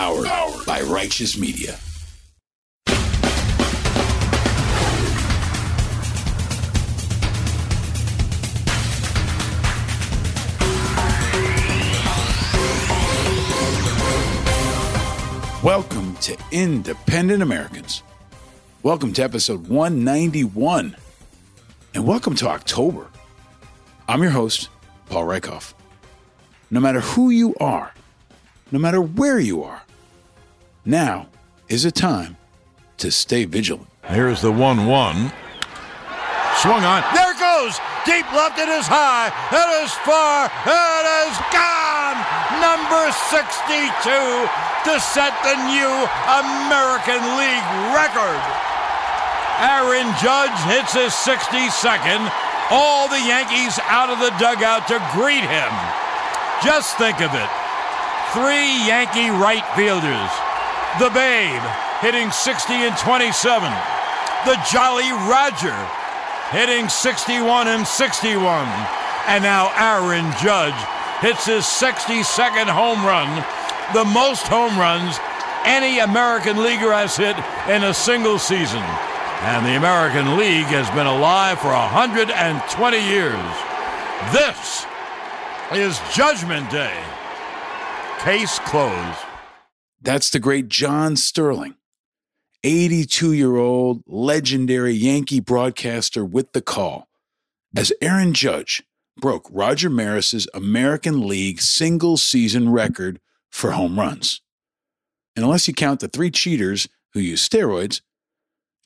Powered by Righteous Media. Welcome to Independent Americans. Welcome to episode 191. And welcome to October. I'm your host, Paul Rieckhoff. No matter who you are, no matter where you are, now is a time to stay vigilant. Here's the 1 1. Swung on. There it goes. Deep left. It is high. It is far. It is gone. Number 62 to set the new American League record. Aaron Judge hits his 62nd. All the Yankees out of the dugout to greet him. Just think of it. Three Yankee right fielders. The Babe hitting 60 and 27. The Jolly Roger hitting 61 and 61. And now Aaron Judge hits his 62nd home run, the most home runs any American leaguer has hit in a single season. And the American League has been alive for 120 years. This is Judgment Day. Case closed. That's the great John Sterling, 82 year old legendary Yankee broadcaster with the call, as Aaron Judge broke Roger Maris's American League single season record for home runs. And unless you count the three cheaters who use steroids,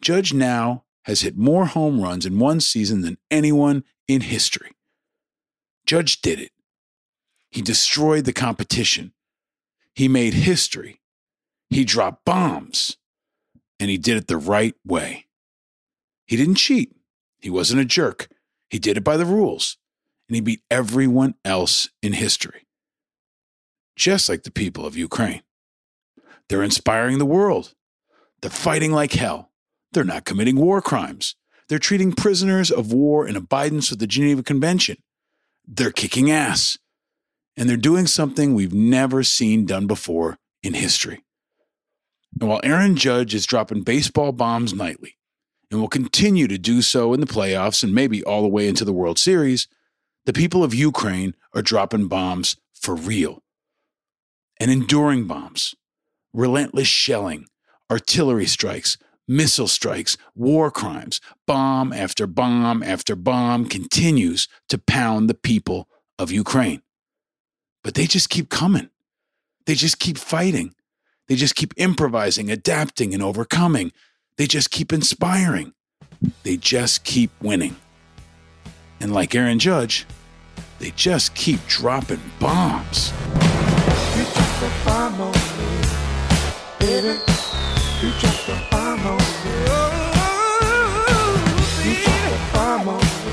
Judge now has hit more home runs in one season than anyone in history. Judge did it. He destroyed the competition. He made history. He dropped bombs. And he did it the right way. He didn't cheat. He wasn't a jerk. He did it by the rules. And he beat everyone else in history. Just like the people of Ukraine. They're inspiring the world. They're fighting like hell. They're not committing war crimes. They're treating prisoners of war in abidance with the Geneva Convention. They're kicking ass. And they're doing something we've never seen done before in history. And while Aaron Judge is dropping baseball bombs nightly and will continue to do so in the playoffs and maybe all the way into the World Series, the people of Ukraine are dropping bombs for real and enduring bombs, relentless shelling, artillery strikes, missile strikes, war crimes, bomb after bomb after bomb continues to pound the people of Ukraine. But they just keep coming. They just keep fighting. They just keep improvising, adapting, and overcoming. They just keep inspiring. They just keep winning. And like Aaron Judge, they just keep dropping bombs. You drop a bomb on me, baby. You drop a bomb on me. You drop a bomb on me.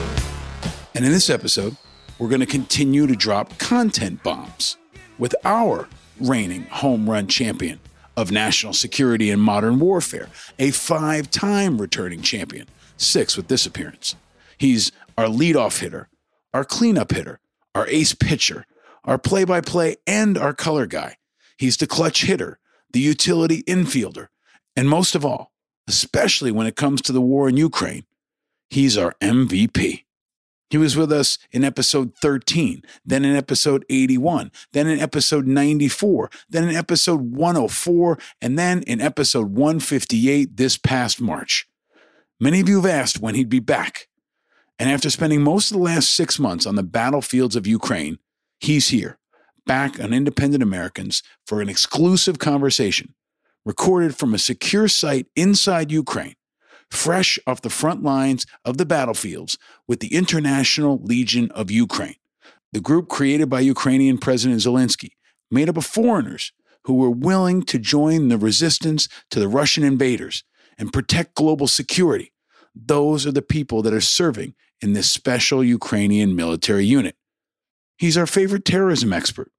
And in this episode, we're going to continue to drop content bombs with our reigning home run champion of national security and modern warfare, a five time returning champion, six with this appearance. He's our leadoff hitter, our cleanup hitter, our ace pitcher, our play by play, and our color guy. He's the clutch hitter, the utility infielder, and most of all, especially when it comes to the war in Ukraine, he's our MVP. He was with us in episode 13, then in episode 81, then in episode 94, then in episode 104, and then in episode 158 this past March. Many of you have asked when he'd be back. And after spending most of the last six months on the battlefields of Ukraine, he's here, back on Independent Americans for an exclusive conversation recorded from a secure site inside Ukraine fresh off the front lines of the battlefields with the International Legion of Ukraine, the group created by Ukrainian President Zelensky, made up of foreigners who were willing to join the resistance to the Russian invaders and protect global security. Those are the people that are serving in this special Ukrainian military unit. He's our favorite terrorism expert,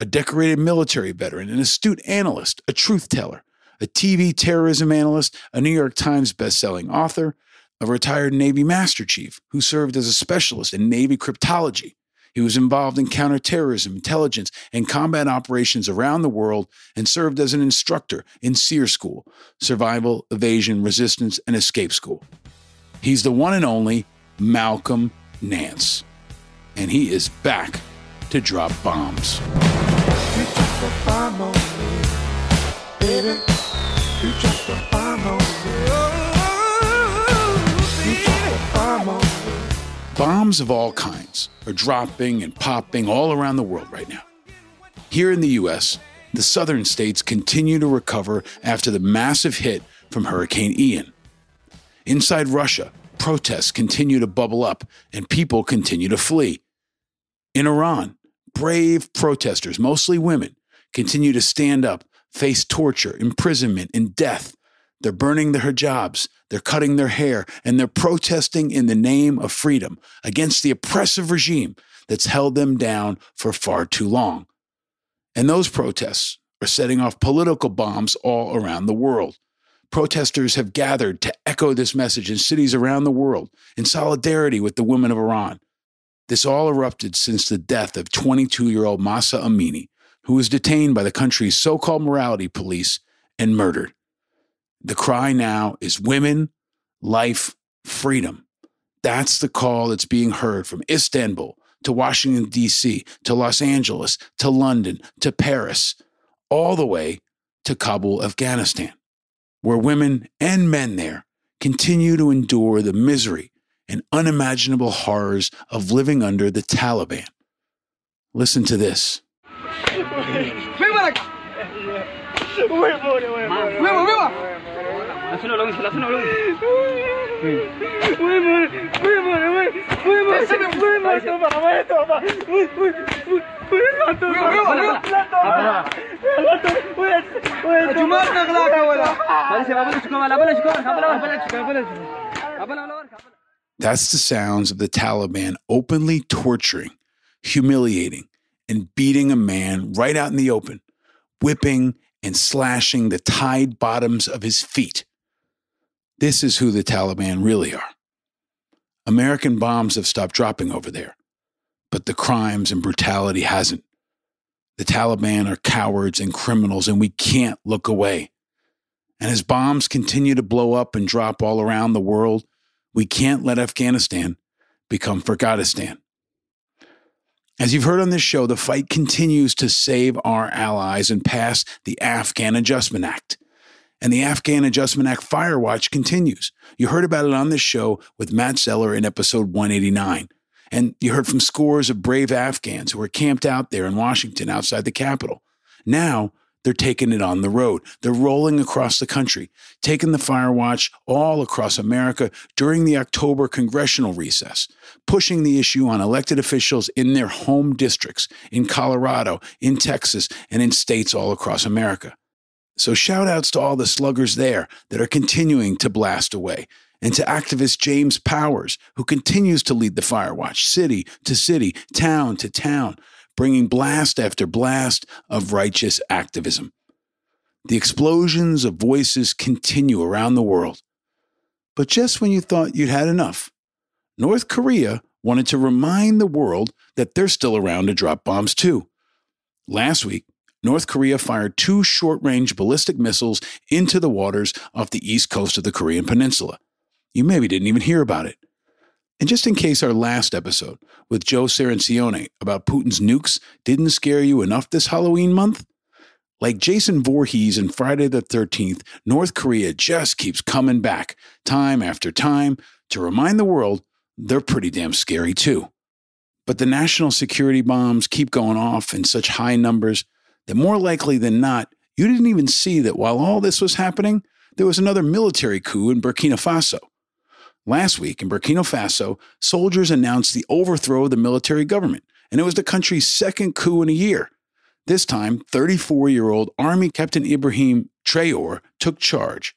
a decorated military veteran, an astute analyst, a truth teller, a TV terrorism analyst, a New York Times bestselling author, a retired Navy Master Chief who served as a specialist in Navy cryptology. He was involved in counterterrorism, intelligence, and combat operations around the world and served as an instructor in SERE School, Survival, Evasion, Resistance, and Escape School. He's the one and only Malcolm Nance. And he is back to drop bombs. Bombs of all kinds are dropping and popping all around the world right now. Here in the U.S., the southern states continue to recover after the massive hit from Hurricane Ian. Inside Russia, protests continue to bubble up and people continue to flee. In Iran, brave protesters, mostly women, continue to stand up, face torture, imprisonment, and death. They're burning their hijabs, they're cutting their hair, and they're protesting in the name of freedom against the oppressive regime that's held them down for far too long. And those protests are setting off political bombs all around the world. Protesters have gathered to echo this message in cities around the world in solidarity with the women of Iran. This all erupted since the death of 22 year old Mahsa Amini, who was detained by the country's so called morality police and murdered. The cry now is women, life, freedom. That's the call that's being heard from Istanbul to Washington, D.C., to Los Angeles, to London, to Paris, all the way to Kabul, Afghanistan, where women and men there continue to endure the misery and unimaginable horrors of living under the Taliban. Listen to this. That's the sounds of the Taliban openly torturing, humiliating, and beating a man right out in the open, whipping and slashing the tied bottoms of his feet. This is who the Taliban really are. American bombs have stopped dropping over there, but the crimes and brutality hasn't. The Taliban are cowards and criminals, and we can't look away. And as bombs continue to blow up and drop all around the world, we can't let Afghanistan become Forgotistan. As you've heard on this show, the fight continues to save our allies and pass the Afghan Adjustment Act. And the Afghan Adjustment Act Firewatch continues. You heard about it on this show with Matt Zeller in episode 189. And you heard from scores of brave Afghans who were camped out there in Washington outside the Capitol. Now, they're taking it on the road. They're rolling across the country, taking the fire watch all across America during the October congressional recess, pushing the issue on elected officials in their home districts, in Colorado, in Texas, and in states all across America. So shout outs to all the sluggers there that are continuing to blast away. And to activist James Powers, who continues to lead the fire watch city to city, town to town, bringing blast after blast of righteous activism. The explosions of voices continue around the world. But just when you thought you'd had enough, North Korea wanted to remind the world that they're still around to drop bombs too. Last week, North Korea fired two short range ballistic missiles into the waters off the east coast of the Korean Peninsula. You maybe didn't even hear about it. And just in case our last episode with Joe Cirincione about Putin's nukes didn't scare you enough this Halloween month, like Jason Voorhees in Friday the 13th, North Korea just keeps coming back time after time to remind the world they're pretty damn scary too. But the national security bombs keep going off in such high numbers that more likely than not, you didn't even see that while all this was happening, there was another military coup in Burkina Faso. Last week in Burkina Faso, soldiers announced the overthrow of the military government, and it was the country's second coup in a year. This time, 34 year old Army Captain Ibrahim Traore took charge,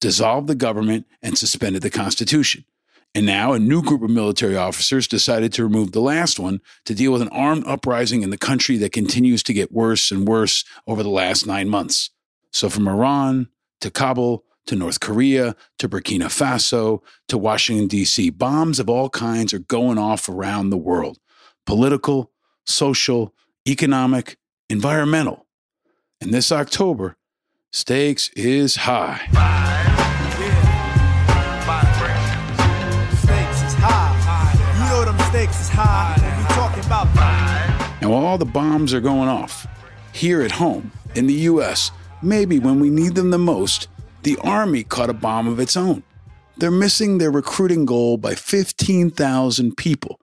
dissolved the government, and suspended the Constitution. And now a new group of military officers decided to remove the last one to deal with an armed uprising in the country that continues to get worse and worse over the last nine months. So from Iran to Kabul to North Korea to Burkina Faso to Washington, D.C., bombs of all kinds are going off around the world. political, social, economic, environmental. And this October, stakes is high. All the bombs are going off, here at home in the US, maybe when we need them the most, the Army caught a bomb of its own. They're missing their recruiting goal by 15,000 people,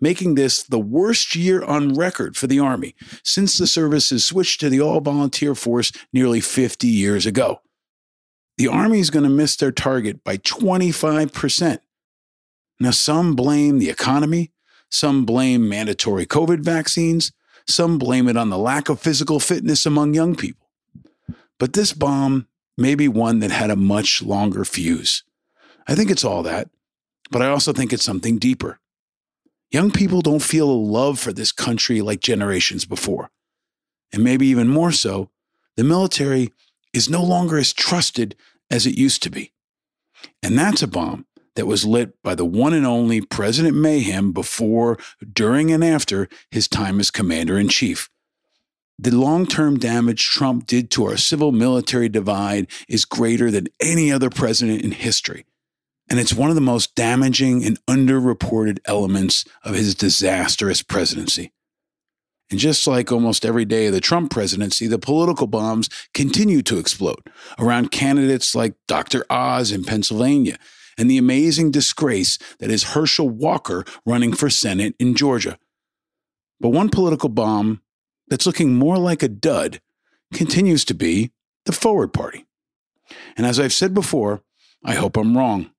making this the worst year on record for the Army since the services switched to the all volunteer force nearly 50 years ago. The Army is going to miss their target by 25%. Now, some blame the economy, some blame mandatory COVID vaccines, some blame it on the lack of physical fitness among young people. But this bomb may be one that had a much longer fuse. I think it's all that, but I also think it's something deeper. Young people don't feel a love for this country like generations before. And maybe even more so, the military is no longer as trusted as it used to be. And that's a bomb that was lit by the one and only President Mayhem before, during, and after his time as commander in chief. The long term damage Trump did to our civil military divide is greater than any other president in history. And it's one of the most damaging and underreported elements of his disastrous presidency. And just like almost every day of the Trump presidency, the political bombs continue to explode around candidates like Dr. Oz in Pennsylvania and the amazing disgrace that is Herschel Walker running for Senate in Georgia. But one political bomb that's looking more like a dud continues to be the Forward Party. And as I've said before, I hope I'm wrong.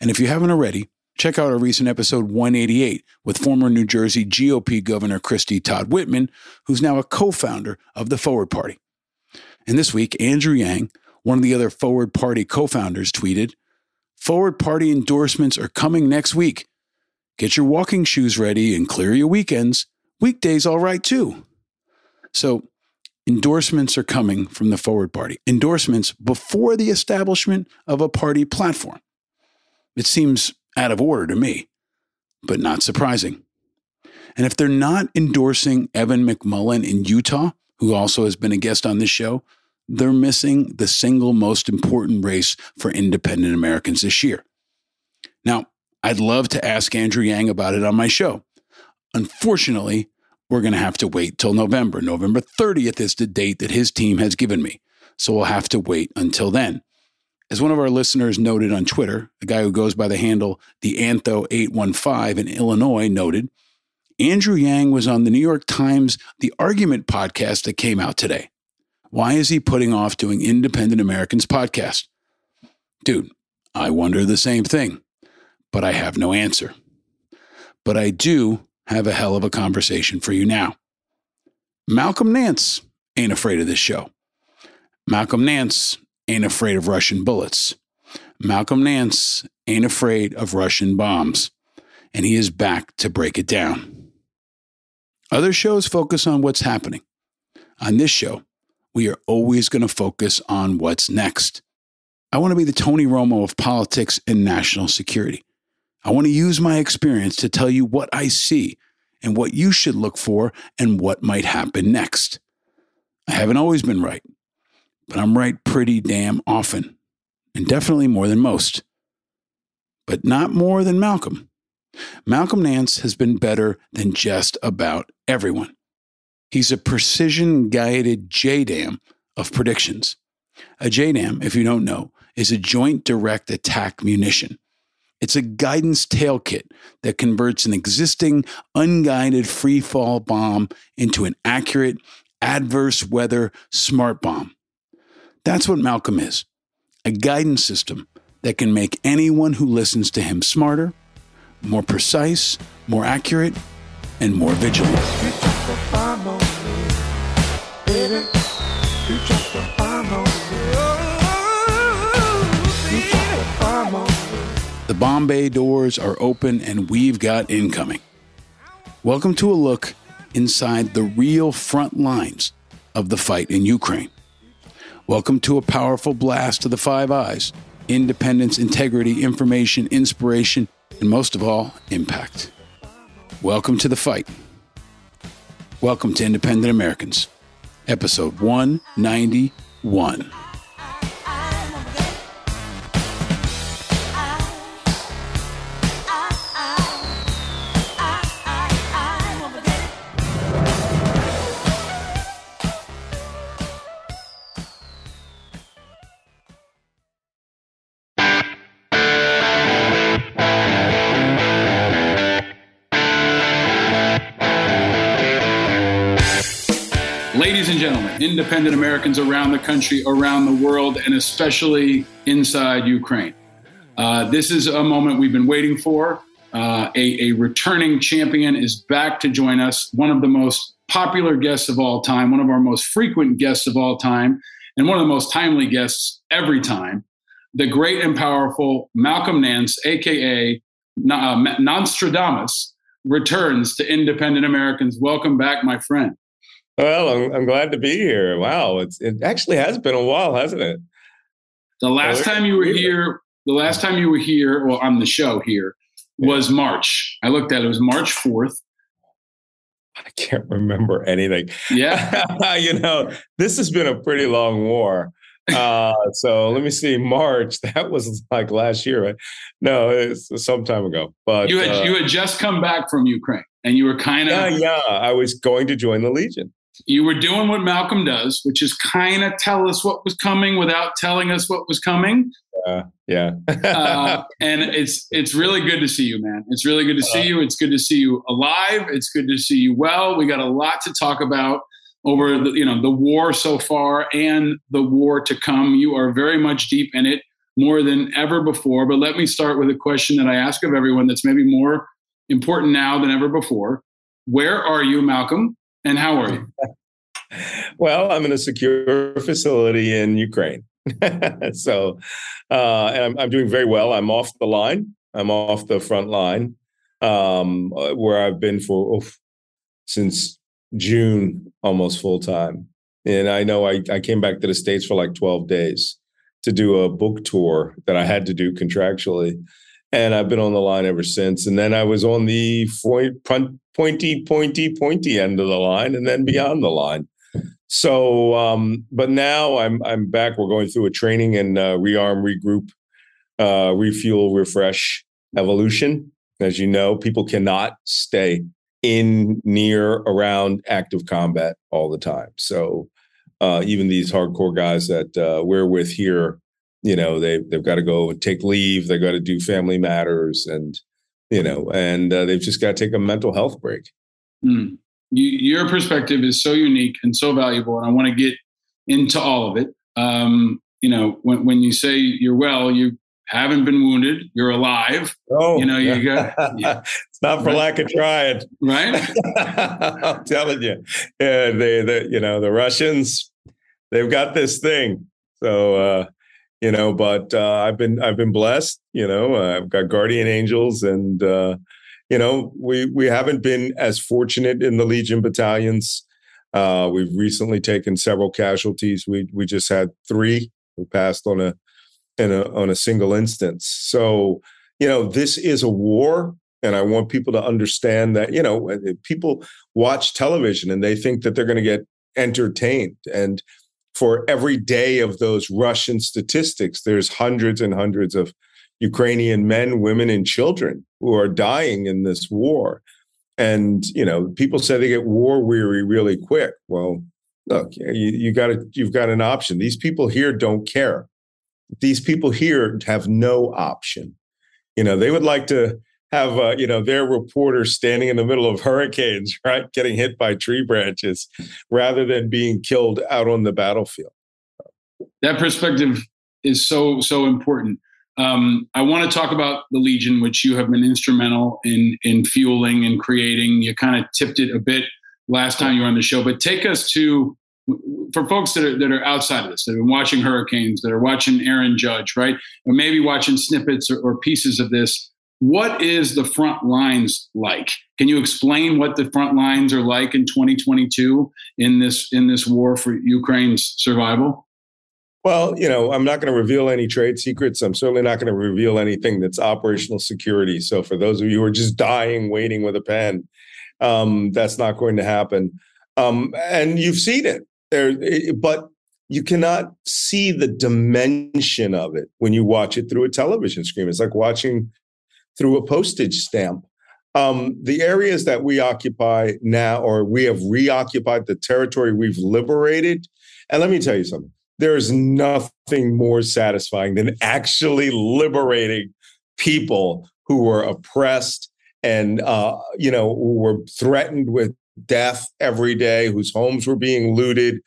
And if you haven't already, check out our recent episode 188 with former New Jersey GOP Governor Christie Todd Whitman, who's now a co founder of the Forward Party. And this week, Andrew Yang, one of the other Forward Party co founders, tweeted Forward Party endorsements are coming next week. Get your walking shoes ready and clear your weekends. Weekdays, all right, too. So, endorsements are coming from the Forward Party. Endorsements before the establishment of a party platform. It seems out of order to me, but not surprising. And if they're not endorsing Evan McMullin in Utah, who also has been a guest on this show, they're missing the single most important race for independent Americans this year. Now, I'd love to ask Andrew Yang about it on my show. Unfortunately, we're going to have to wait till November. November 30th is the date that his team has given me. So we'll have to wait until then. As one of our listeners noted on Twitter, a guy who goes by the handle the Antho815 in Illinois noted, Andrew Yang was on the New York Times The Argument podcast that came out today. Why is he putting off doing Independent Americans podcast? Dude, I wonder the same thing, but I have no answer. But I do have a hell of a conversation for you now. Malcolm Nance ain't afraid of this show. Malcolm Nance ain't afraid of Russian bullets. Malcolm Nance ain't afraid of Russian bombs. And he is back to break it down. Other shows focus on what's happening. On this show, we are always going to focus on what's next. I want to be the Tony Romo of politics and national security. I want to use my experience to tell you what I see and what you should look for and what might happen next. I haven't always been right, but I'm right pretty damn often, and definitely more than most. But not more than Malcolm. Malcolm Nance has been better than just about everyone. He's a precision guided JDAM of predictions. A JDAM, if you don't know, is a joint direct attack munition. It's a guidance tail kit that converts an existing unguided free fall bomb into an accurate adverse weather smart bomb. That's what Malcolm is a guidance system that can make anyone who listens to him smarter, more precise, more accurate, and more vigilant. The bomb bay doors are open and we've got incoming. Welcome to a look inside the real front lines of the fight in Ukraine. Welcome to a powerful blast of the five eyes independence, integrity, information, inspiration, and most of all, impact. Welcome to the fight Welcome to Independent Americans, episode 191. Independent Americans around the country, around the world, and especially inside Ukraine. Uh, this is a moment we've been waiting for. Uh, a, a returning champion is back to join us, one of the most popular guests of all time, one of our most frequent guests of all time, and one of the most timely guests every time. The great and powerful Malcolm Nance, aka uh, Nonstradamus, returns to independent Americans. Welcome back, my friend. Well, I'm, I'm glad to be here. Wow, it's it actually has been a while, hasn't it? The last time you were here, the last time you were here, well, on the show here, was March. I looked at it, it was March 4th. I can't remember anything. Yeah. you know, this has been a pretty long war. Uh, so let me see. March, that was like last year, right? No, it's some time ago. But you had uh, you had just come back from Ukraine and you were kind of Yeah, yeah. I was going to join the Legion you were doing what Malcolm does, which is kind of tell us what was coming without telling us what was coming. Uh, yeah. uh, and it's it's really good to see you, man. It's really good to see you. It's good to see you alive. It's good to see you well. We got a lot to talk about over the you know the war so far and the war to come. You are very much deep in it, more than ever before. But let me start with a question that I ask of everyone that's maybe more important now than ever before. Where are you, Malcolm? And how are you? well, I'm in a secure facility in Ukraine. so, uh, and I'm, I'm, doing very well. I'm off the line. I'm off the front line, um, where I've been for oof, since June, almost full time. And I know I, I came back to the States for like 12 days to do a book tour that I had to do contractually. And I've been on the line ever since. And then I was on the front, pointy, pointy, pointy end of the line, and then beyond the line. So, um, but now I'm I'm back. We're going through a training and uh, rearm, regroup, uh, refuel, refresh, evolution. As you know, people cannot stay in, near, around active combat all the time. So, uh, even these hardcore guys that uh, we're with here, you know, they they've got to go take leave. They got to do family matters, and you know, and uh, they've just got to take a mental health break. Mm. You, your perspective is so unique and so valuable, and I want to get into all of it. Um, you know, when when you say you're well, you haven't been wounded, you're alive. Oh, you know, you got. Yeah. it's not for right? lack of trying, right? I'm telling you, yeah, they, the you know, the Russians, they've got this thing. So, uh, you know but uh, i've been i've been blessed you know uh, i've got guardian angels and uh, you know we we haven't been as fortunate in the legion battalions. Uh, we've recently taken several casualties. We we just had three who passed on a in a on a single instance. So you know this is a war and i want people to understand that you know people watch television and they think that they're going to get entertained and for every day of those Russian statistics, there's hundreds and hundreds of Ukrainian men, women, and children who are dying in this war. And you know, people say they get war weary really quick. Well, look, you, you got you've got an option. These people here don't care. These people here have no option. You know, they would like to have uh, you know their reporters standing in the middle of hurricanes, right, getting hit by tree branches, rather than being killed out on the battlefield. That perspective is so so important. Um, I want to talk about the Legion, which you have been instrumental in in fueling and creating. You kind of tipped it a bit last time you were on the show, but take us to for folks that are that are outside of this, that are watching hurricanes, that are watching Aaron Judge, right, or maybe watching snippets or, or pieces of this what is the front lines like? Can you explain what the front lines are like in 2022 in this in this war for Ukraine's survival? Well, you know, I'm not going to reveal any trade secrets. I'm certainly not going to reveal anything that's operational security. So, for those of you who are just dying waiting with a pen, um, that's not going to happen. Um, and you've seen it there, but you cannot see the dimension of it when you watch it through a television screen. It's like watching through a postage stamp. Um, the areas that we occupy now, or we have reoccupied the territory we've liberated. And let me tell you something there is nothing more satisfying than actually liberating people who were oppressed and, uh, you know, who were threatened with death every day, whose homes were being looted,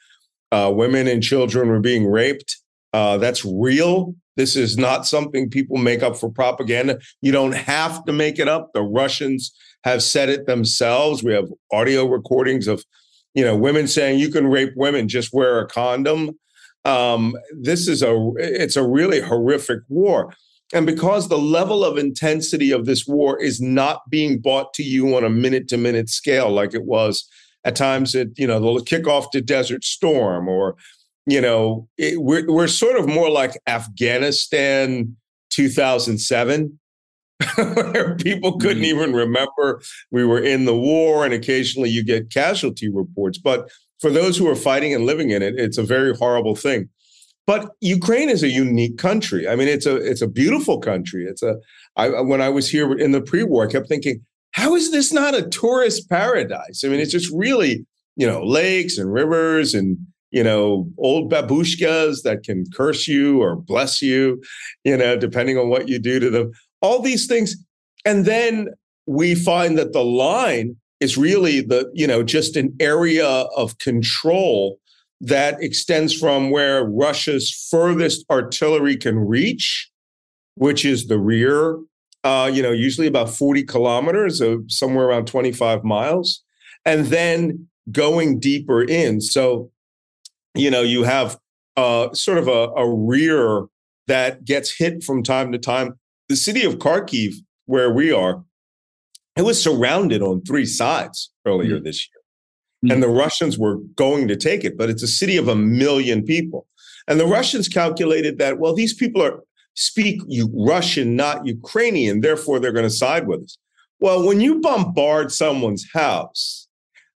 uh, women and children were being raped. Uh, that's real. This is not something people make up for propaganda. You don't have to make it up. The Russians have said it themselves. We have audio recordings of, you know, women saying you can rape women, just wear a condom. Um, this is a it's a really horrific war. And because the level of intensity of this war is not being brought to you on a minute to minute scale like it was at times at you know the kickoff to Desert Storm or you know it, we're we're sort of more like Afghanistan 2007 where people couldn't mm-hmm. even remember we were in the war and occasionally you get casualty reports but for those who are fighting and living in it it's a very horrible thing but Ukraine is a unique country. I mean, it's a it's a beautiful country. It's a I, when I was here in the pre-war, I kept thinking, how is this not a tourist paradise? I mean, it's just really, you know, lakes and rivers and, you know, old babushkas that can curse you or bless you, you know, depending on what you do to them. All these things. And then we find that the line is really the, you know, just an area of control that extends from where Russia's furthest artillery can reach, which is the rear uh, you know, usually about 40 kilometers, so somewhere around 25 miles, and then going deeper in. So, you know, you have uh, sort of a, a rear that gets hit from time to time. The city of Kharkiv, where we are, it was surrounded on three sides earlier mm-hmm. this year. Mm-hmm. And the Russians were going to take it, but it's a city of a million people. And the Russians calculated that, well, these people are speak Russian, not Ukrainian. Therefore, they're going to side with us. Well, when you bombard someone's house,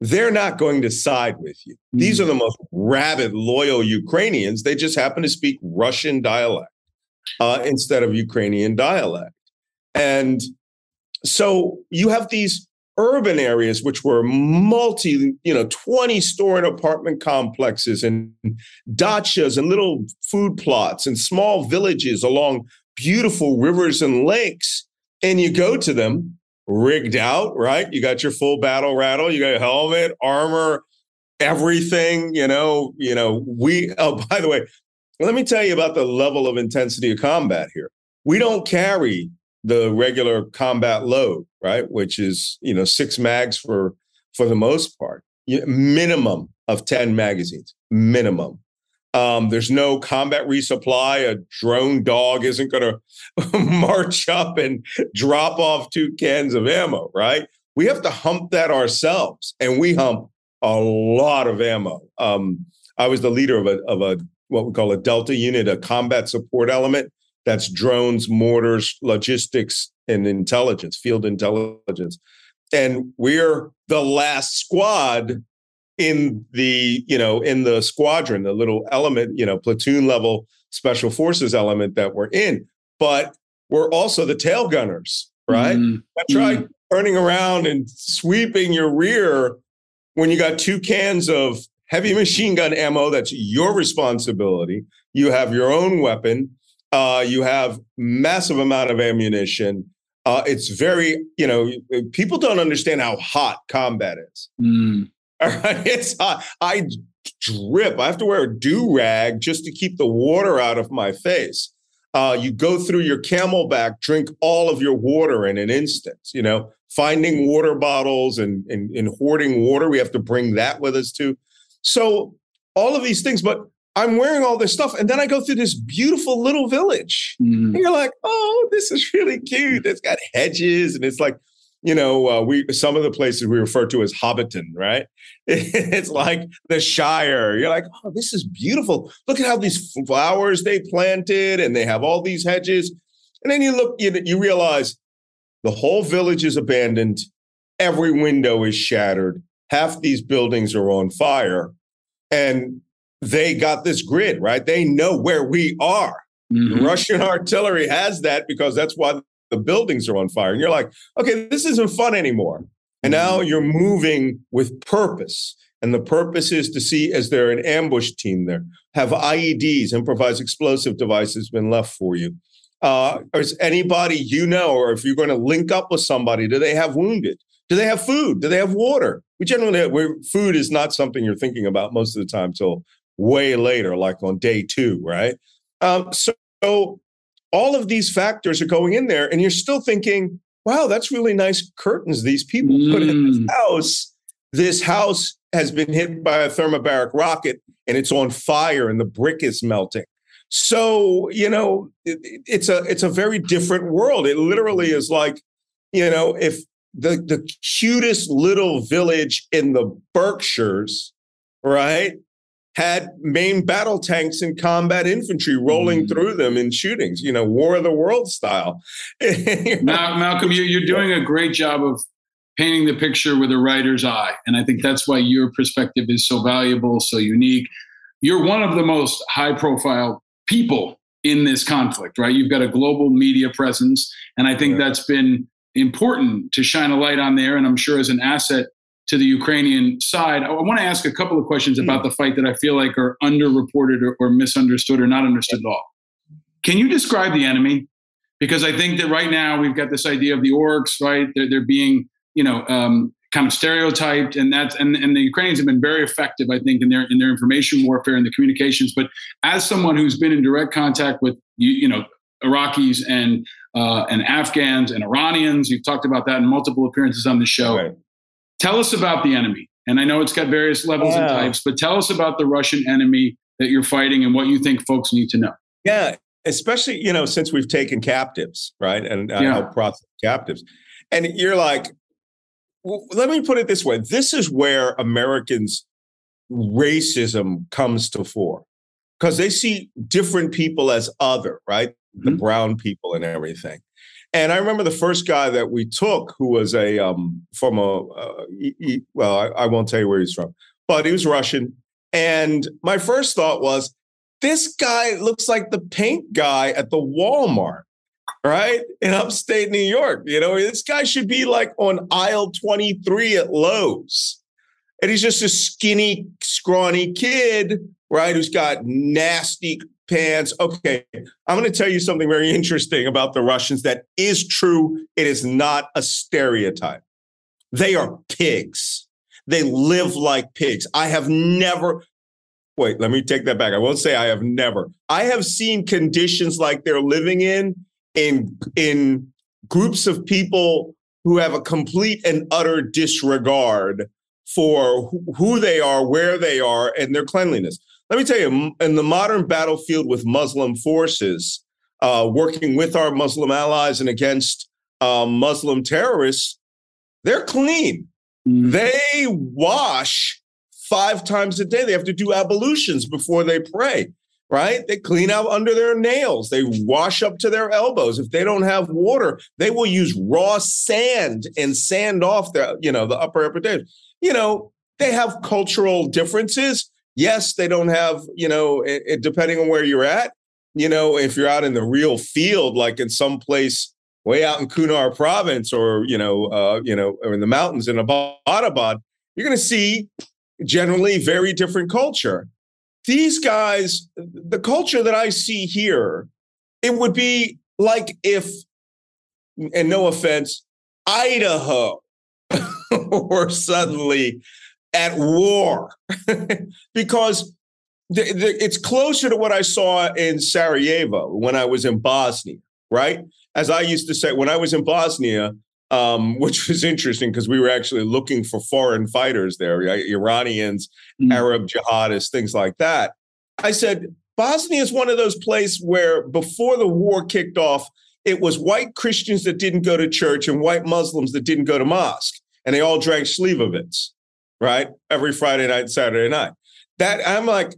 they're not going to side with you. Mm-hmm. These are the most rabid, loyal Ukrainians. They just happen to speak Russian dialect uh, instead of Ukrainian dialect. And so you have these urban areas which were multi you know 20 story apartment complexes and dachas and little food plots and small villages along beautiful rivers and lakes and you go to them rigged out right you got your full battle rattle you got a helmet armor everything you know you know we oh by the way let me tell you about the level of intensity of combat here we don't carry the regular combat load, right? Which is you know six mags for for the most part, minimum of ten magazines, minimum. Um, there's no combat resupply. A drone dog isn't going to march up and drop off two cans of ammo, right? We have to hump that ourselves, and we hump a lot of ammo. Um, I was the leader of a of a what we call a Delta unit, a combat support element that's drones, mortars, logistics, and intelligence, field intelligence. And we're the last squad in the, you know, in the squadron, the little element, you know, platoon level special forces element that we're in. But we're also the tail gunners, right? Mm-hmm. Try mm-hmm. turning around and sweeping your rear when you got two cans of heavy machine gun ammo. That's your responsibility. You have your own weapon uh, you have massive amount of ammunition. Uh, it's very, you know, people don't understand how hot combat is. Mm. All right, it's hot. I drip. I have to wear a do rag just to keep the water out of my face. Uh, you go through your CamelBak, drink all of your water in an instant. You know, finding water bottles and, and, and hoarding water, we have to bring that with us too. So all of these things, but I'm wearing all this stuff, and then I go through this beautiful little village. Mm. And you're like, oh, this is really cute. It's got hedges, and it's like, you know, uh, we some of the places we refer to as Hobbiton, right? It's like the Shire. You're like, oh, this is beautiful. Look at how these flowers they planted, and they have all these hedges. And then you look, you, you realize the whole village is abandoned. Every window is shattered half these buildings are on fire, and they got this grid, right? They know where we are. Mm-hmm. Russian artillery has that because that's why the buildings are on fire. And you're like, okay, this isn't fun anymore. And now mm-hmm. you're moving with purpose. And the purpose is to see is there an ambush team there? Have IEDs, improvised explosive devices, been left for you? Uh, is anybody you know, or if you're going to link up with somebody, do they have wounded? Do they have food? Do they have water? We generally, where food is not something you're thinking about most of the time till way later, like on day two, right? Um, so all of these factors are going in there, and you're still thinking, wow, that's really nice curtains these people mm. put in this mm. house. This house has been hit by a thermobaric rocket and it's on fire and the brick is melting. So, you know, it, it's a it's a very different world. It literally is like, you know, if the the cutest little village in the Berkshires, right, had main battle tanks and combat infantry rolling mm. through them in shootings, you know, War of the World style. you know? Malcolm, you're doing a great job of painting the picture with a writer's eye. And I think that's why your perspective is so valuable, so unique. You're one of the most high profile people in this conflict, right? You've got a global media presence. And I think yeah. that's been important to shine a light on there. And I'm sure as an asset to the Ukrainian side. I want to ask a couple of questions about hmm. the fight that I feel like are underreported or, or misunderstood or not understood at all. Can you describe the enemy? Because I think that right now we've got this idea of the orcs, right? They're, they're being, you know, um, kind of stereotyped, and that's and, and the Ukrainians have been very effective, I think, in their in their information warfare and the communications. But as someone who's been in direct contact with you, you know, Iraqis and uh, and Afghans and Iranians, you've talked about that in multiple appearances on the show. Right. Tell us about the enemy. And I know it's got various levels and types, but tell us about the Russian enemy that you're fighting and what you think folks need to know. Yeah, especially, you know, since we've taken captives, right? And I yeah. process captives. And you're like, well, let me put it this way this is where Americans' racism comes to fore because they see different people as other, right? Mm-hmm. The brown people and everything. And I remember the first guy that we took, who was a um, from a uh, he, he, well, I, I won't tell you where he's from, but he was Russian. And my first thought was, this guy looks like the paint guy at the Walmart, right in upstate New York. You know, this guy should be like on aisle twenty three at Lowe's, and he's just a skinny, scrawny kid, right, who's got nasty pants. Okay, I'm going to tell you something very interesting about the Russians that is true. It is not a stereotype. They are pigs. They live like pigs. I have never, wait, let me take that back. I won't say I have never. I have seen conditions like they're living in in in groups of people who have a complete and utter disregard for who they are, where they are, and their cleanliness. Let me tell you, in the modern battlefield with Muslim forces, uh, working with our Muslim allies and against uh, Muslim terrorists, they're clean. Mm. They wash five times a day. They have to do ablutions before they pray, right? They clean out under their nails. They wash up to their elbows. If they don't have water, they will use raw sand and sand off the, you know, the upper epidermis. You know, they have cultural differences yes, they don't have, you know, it, it, depending on where you're at, you know, if you're out in the real field, like in some place way out in Kunar province or, you know, uh, you know, or in the mountains in Abbottabad, you're going to see generally very different culture. These guys, the culture that I see here, it would be like if, and no offense, Idaho or suddenly at war because the, the, it's closer to what I saw in Sarajevo when I was in Bosnia, right? As I used to say, when I was in Bosnia, um, which was interesting because we were actually looking for foreign fighters there, right? Iranians, mm-hmm. Arab jihadists, things like that. I said, Bosnia is one of those places where before the war kicked off, it was white Christians that didn't go to church and white Muslims that didn't go to mosque, and they all drank Slivovitz right? Every Friday night, Saturday night. That I'm like,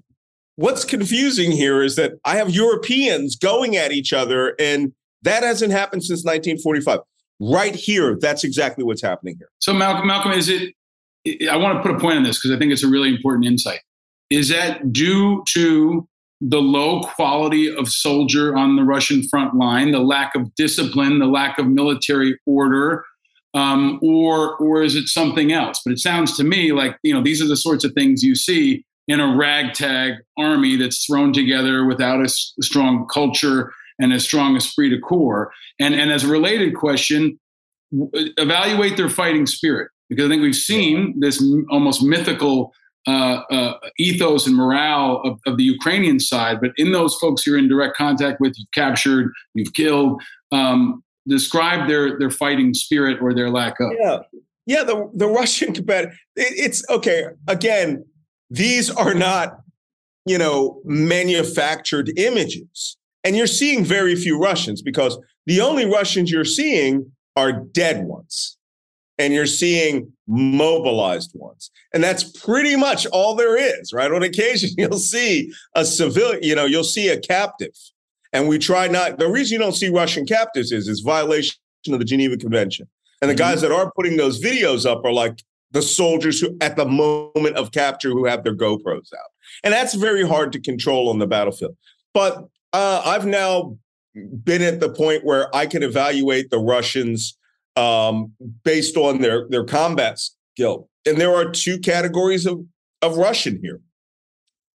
what's confusing here is that I have Europeans going at each other, and that hasn't happened since 1945. Right here, that's exactly what's happening here. So, Malcolm, Malcolm, is it I want to put a point on this because I think it's a really important insight. Is that due to the low quality of soldier on the Russian front line, the lack of discipline, the lack of military order, um, or or is it something else? But it sounds to me like you know these are the sorts of things you see in a ragtag army that's thrown together without a, strong culture and a strong esprit de corps. And and as a related question, evaluate their fighting spirit because I think we've seen this almost mythical uh, uh, ethos and morale of, of, the Ukrainian side, but in those folks you're in direct contact with, you've captured, you've killed. Um, describe their their fighting spirit or their lack of. Yeah, yeah. The the Russian combatant. It, it's okay. Again, these are not you know manufactured images, and you're seeing very few Russians because the only Russians you're seeing are dead ones and you're seeing mobilized ones. And that's pretty much all there is, right? On occasion, you'll see a civilian, you know, you'll see a captive. And we try not, the reason you don't see Russian captives is it's violation of the Geneva Convention. And the mm-hmm. guys that are putting those videos up are like the soldiers who, at the moment of capture, who have their GoPros out. And that's very hard to control on the battlefield. But uh, I've now been at the point where I can evaluate the Russians um, based on their their combat skill. And there are two categories of of Russian here: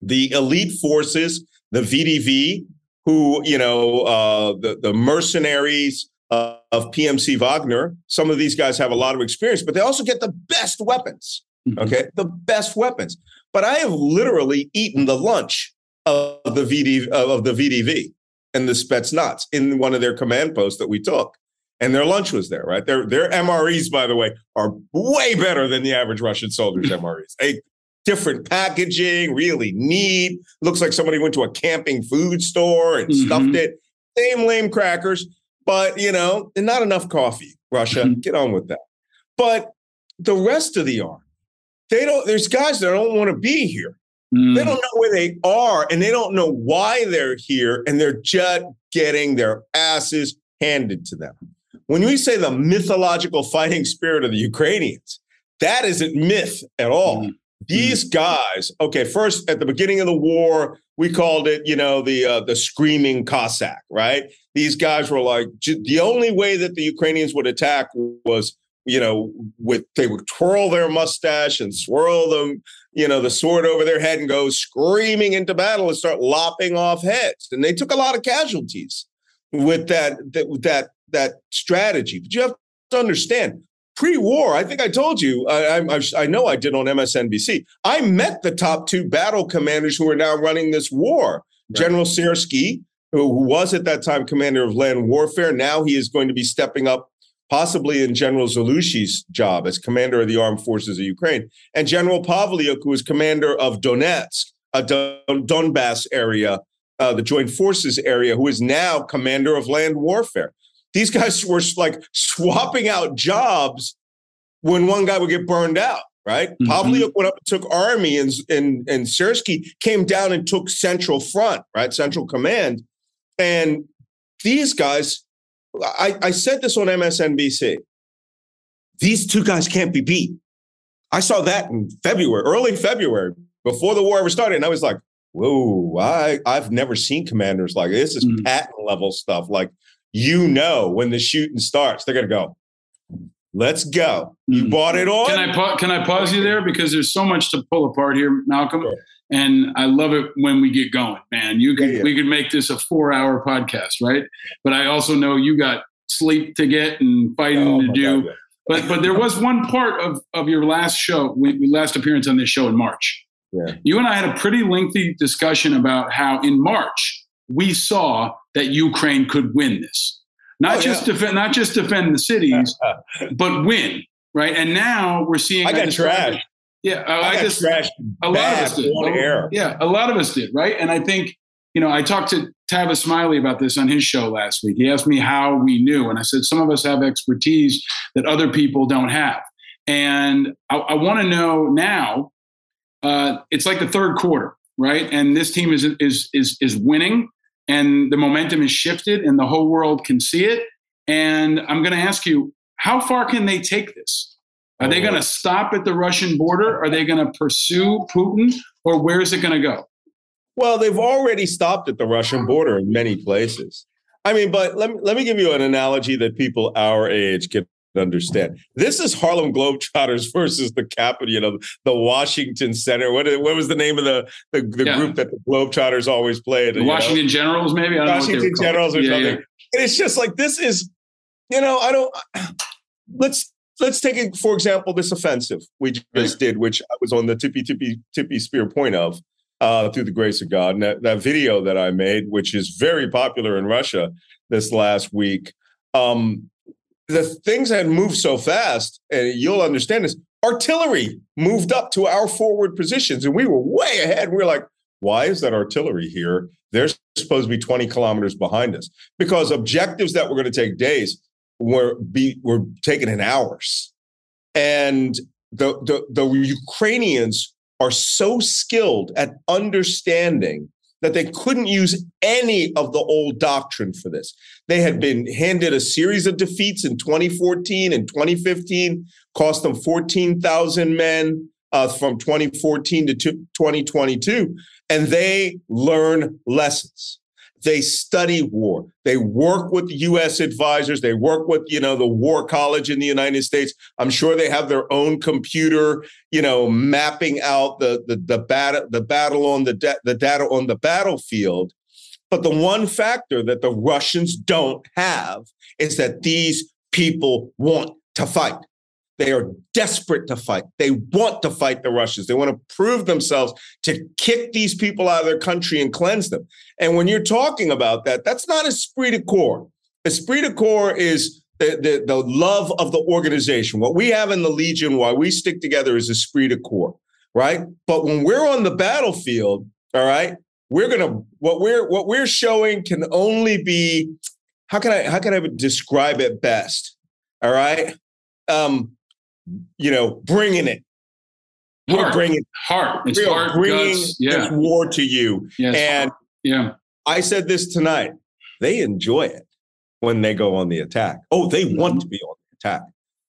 the elite forces, the VDV, who you know uh, the the mercenaries uh, of PMC Wagner. Some of these guys have a lot of experience, but they also get the best weapons. Mm-hmm. Okay, the best weapons. But I have literally eaten the lunch of the VD of the VDV and the Spetsnaz in one of their command posts that we took and their lunch was there, right? Their their MREs, by the way, are way better than the average Russian soldier's MREs. A different packaging, really neat. Looks like somebody went to a camping food store and mm-hmm. stuffed it. Same lame crackers, but you know, and not enough coffee. Russia, mm-hmm. get on with that. But the rest of the army, they don't. There's guys that don't want to be here. Mm. They don't know where they are, and they don't know why they're here, and they're just getting their asses handed to them. When we say the mythological fighting spirit of the Ukrainians, that isn't myth at all. Mm-hmm. These guys, okay, first at the beginning of the war, we called it, you know, the uh, the screaming Cossack, right? These guys were like the only way that the Ukrainians would attack was, you know, with they would twirl their mustache and swirl them, you know, the sword over their head and go screaming into battle and start lopping off heads. And they took a lot of casualties with that that that that strategy. But you have to understand, pre-war, I think I told you, I, I, I, know I did on MSNBC. I met the top two battle commanders who are now running this war. Right. General Syrskyi, who was at that time commander of land warfare, now he is going to be stepping up, possibly in General Zaluzhnyi's job as commander of the armed forces of Ukraine, and General Pavlyuk, who is commander of Donetsk, a Donbass area, uh, the Joint Forces area, who is now commander of land warfare. These guys were like swapping out jobs when one guy would get burned out, right? Mm-hmm. Pavlyuk went up and took army, and and and Syrskyi came down and took Central Front, right? Central Command, and these guys. I, I said this on MSNBC. These two guys can't be beat. I saw that in February, early February, before the war ever started, and I was like, "Whoa! I I've never seen commanders like this. This is mm-hmm. Patton level stuff. Like you know when the shooting starts, they're going to go. Let's go. You mm. bought it on. Can I pa- can I pause you there because there's so much to pull apart here, Malcolm, sure. and I love it when we get going, man. You could yeah, yeah. we could make this a four hour podcast, right? But I also know you got sleep to get and fighting oh, to do. God, but but there was one part of of your last show, we, last appearance on this show in March. Yeah. You and I had a pretty lengthy discussion about how in March we saw that Ukraine could win this. Not oh, just yeah. defend, not just defend the cities, but win. Right, and now we're seeing. I got trashed. Yeah, I, I, I just trashed. A lot of us did. Air. Yeah, a lot of us did. Right, and I think you know I talked to Tavis Smiley about this on his show last week. He asked me how we knew, and I said some of us have expertise that other people don't have, and I, I want to know now. Uh, it's like the third quarter, right? And this team is is is is winning and the momentum is shifted and the whole world can see it. And I'm going to ask you, how far can they take this? Are they going to oh. stop at the Russian border? Are they going to pursue Putin, or where is it going to go? Well, they've already stopped at the Russian border in many places. I mean, but let me let me give you an analogy that people our age can understand. This is Harlem Globetrotters versus the capital, you know, the Washington Center. What, what was the name of the the, the yeah. group that the Globetrotters always played? The Washington know? Generals, maybe. Washington Generals or yeah, something. Yeah. And it's just like this is, you know, I don't. Let's let's take it for example this offensive we just right. did, which I was on the tippy tippy tippy spear point of. Uh, through the grace of God, and that, that video that I made, which is very popular in Russia this last week, um, the things had moved so fast, and you'll understand this. Artillery moved up to our forward positions, and we were way ahead. We're like, why is that artillery here? They're supposed to be 20 kilometers behind us because objectives that were going to take days were be were taken in hours. And the, the, the Ukrainians are so skilled at understanding that they couldn't use any of the old doctrine for this. They had been handed a series of defeats in 2014 and 2015, cost them 14,000 men uh, from 2014 to 2022, and they learn lessons. They study war. They work with U.S. advisors. They work with, you know, the War College in the United States. I'm sure they have their own computer, you know, mapping out the the the battle the battle on the the data on the battlefield. But the one factor that the Russians don't have is that these people want to fight. They are desperate to fight. They want to fight the Russians. They want to prove themselves to kick these people out of their country and cleanse them. And when you're talking about that, that's not esprit de corps. Esprit de corps is the, the, the love of the organization. What we have in the Legion, why we stick together, is esprit de corps, right? But when we're on the battlefield, all right, we're gonna what we're what we're showing can only be how can I how can I describe it best? All right. Um, you know, bringing it. Heart. We're bringing heart. It's heart, bringing guts. Yeah. this war to you. Yes. And yeah, I said this tonight. They enjoy it when they go on the attack. Oh, they want mm-hmm. to be on the attack.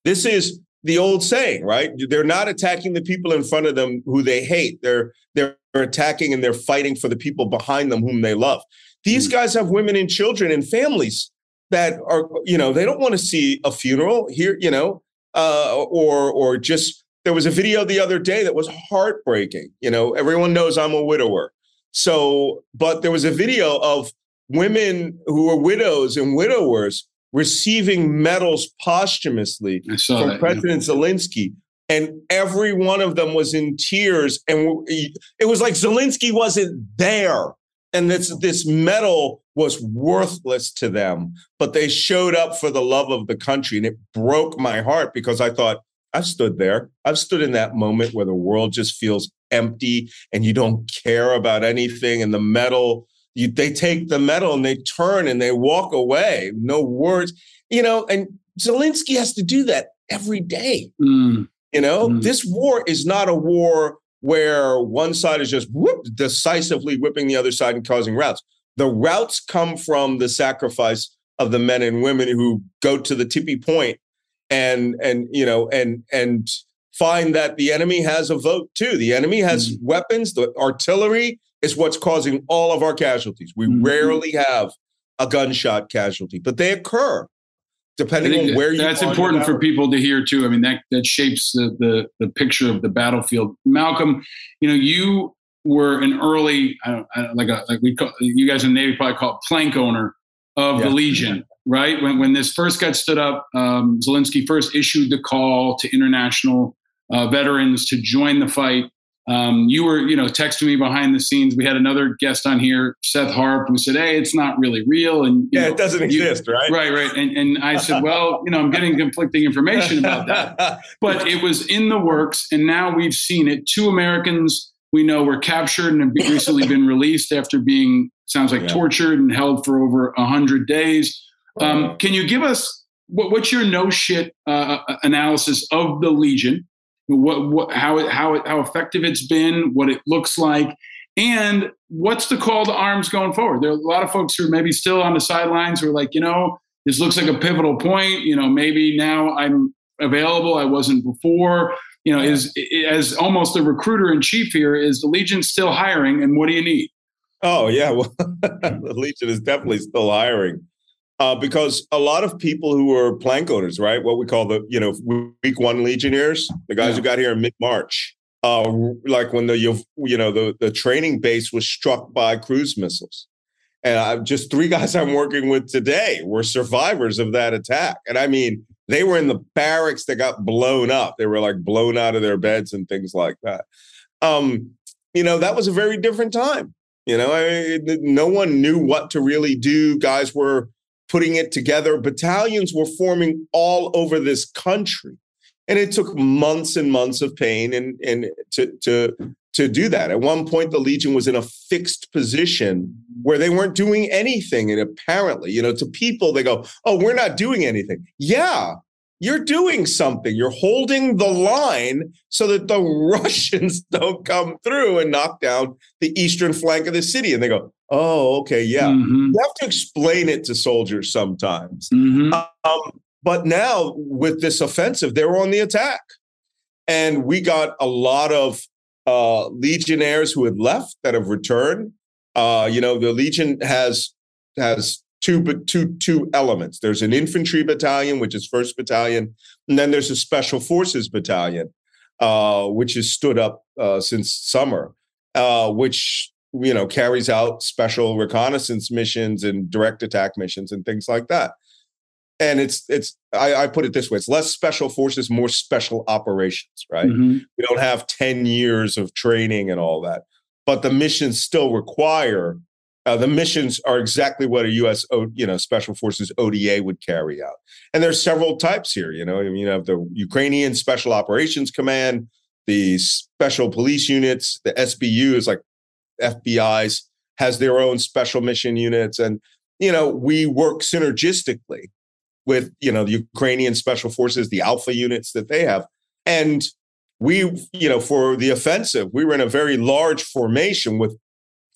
This is the old saying, right? They're not attacking the people in front of them who they hate. They're they're attacking and they're fighting for the people behind them whom they love. These mm. guys have women and children and families that are, you know, they don't want to see a funeral here, you know, uh, or or just there was a video the other day that was heartbreaking. You know, everyone knows I'm a widower. So, but there was a video of women who were widows and widowers receiving medals posthumously from that, President yeah. Zelensky. And every one of them was in tears. And it was like Zelensky wasn't there. And this, this medal was worthless to them, but they showed up for the love of the country. And it broke my heart because I thought, I've stood there. I've stood in that moment where the world just feels empty and you don't care about anything. And the medal, you, they take the medal and they turn and they walk away. No words, you know, and Zelensky has to do that every day. Mm. You know, mm. this war is not a war where one side is just whoop, decisively whipping the other side and causing routes. The routes come from the sacrifice of the men and women who go to the tippy point and and you know and and find that the enemy has a vote too. The enemy has mm-hmm. weapons. The artillery is what's causing all of our casualties. We mm-hmm. rarely have a gunshot casualty, but they occur depending on where you. That's important for people to hear too. I mean, that that shapes the, the the picture of the battlefield. Malcolm, you know, you were an early, I don't, I don't, like a, like we call you guys in the Navy probably call it plank owner of yeah. the Legion, right? When when this first got stood up, um, Zelensky first issued the call to international uh, veterans to join the fight. Um, you were, you know, texting me behind the scenes. We had another guest on here, Seth Harp, who said, "Hey, it's not really real." And yeah, know, it doesn't exist, right? Right, right. And and I said, "Well, you know, I'm getting conflicting information about that, but it was in the works, and now we've seen it. Two Americans we know were captured and have recently been released after being sounds like yeah. tortured and held for over a hundred days. Um, can you give us what, what's your no shit uh, uh, analysis of the Legion? What, what, how, it, how, it, how effective it's been, what it looks like, and what's the call to arms going forward? There are a lot of folks who are maybe still on the sidelines who are like, you know, this looks like a pivotal point. You know, maybe now I'm available. I wasn't before. You know, is as almost a recruiter in chief here. Is the Legion still hiring, and what do you need? Oh yeah, well, the Legion is definitely still hiring. Uh, because a lot of people who are plank owners, right? What we call the, you know, week one legionnaires, the guys yeah. who got here in mid March, uh, like when the you know the the training base was struck by cruise missiles, and I, just three guys I'm working with today were survivors of that attack, and I mean they were in the barracks that got blown up. They were like blown out of their beds and things like that. Um, you know, that was a very different time. You know, I, no one knew what to really do. Guys were putting it together. Battalions were forming all over this country and it took months and months of pain and and to to to do that. At one point, the Legion was in a fixed position where they weren't doing anything, and apparently, you know, to people they go, "Oh, we're not doing anything." Yeah, you're doing something. You're holding the line so that the Russians don't come through and knock down the eastern flank of the city. And they go, "Oh, okay, yeah." Mm-hmm. You have to explain it to soldiers sometimes. Mm-hmm. Um, but now with this offensive, they're on the attack. And we got a lot of uh, legionnaires who had left that have returned. Uh, you know, the Legion has has two two two elements. There's an infantry battalion, which is First Battalion, and then there's a Special Forces battalion, uh, which has stood up uh, since summer, uh, which you know carries out special reconnaissance missions and direct attack missions and things like that and it's it's I, I, put it this way it's less special forces more special operations right? Mm-hmm. we don't have 10 years of training and all that but the missions still require uh, the missions are exactly what a us you know special forces oda would carry out. And there's several types here you know you have the ukrainian special operations command the special police units the sbu is like fbi's has their own special mission units. And you know we work synergistically with you know the Ukrainian special forces, the Alpha units that they have, and we you know for the offensive, we were in a very large formation with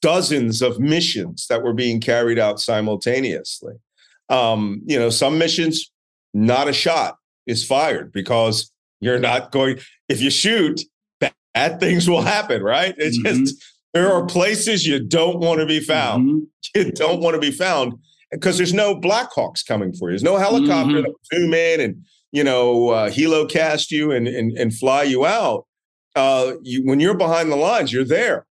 dozens of missions that were being carried out simultaneously. Um, you know, some missions, not a shot is fired because you're not going. If you shoot, bad things will happen, right? It's mm-hmm. just there are places you don't want to be found. Mm-hmm. You don't want to be found because there's no Blackhawks coming for you. There's no helicopter mm-hmm. that zoom in and you know uh, helocast you and, and and fly you out. Uh, you, when you're behind the lines, you're there,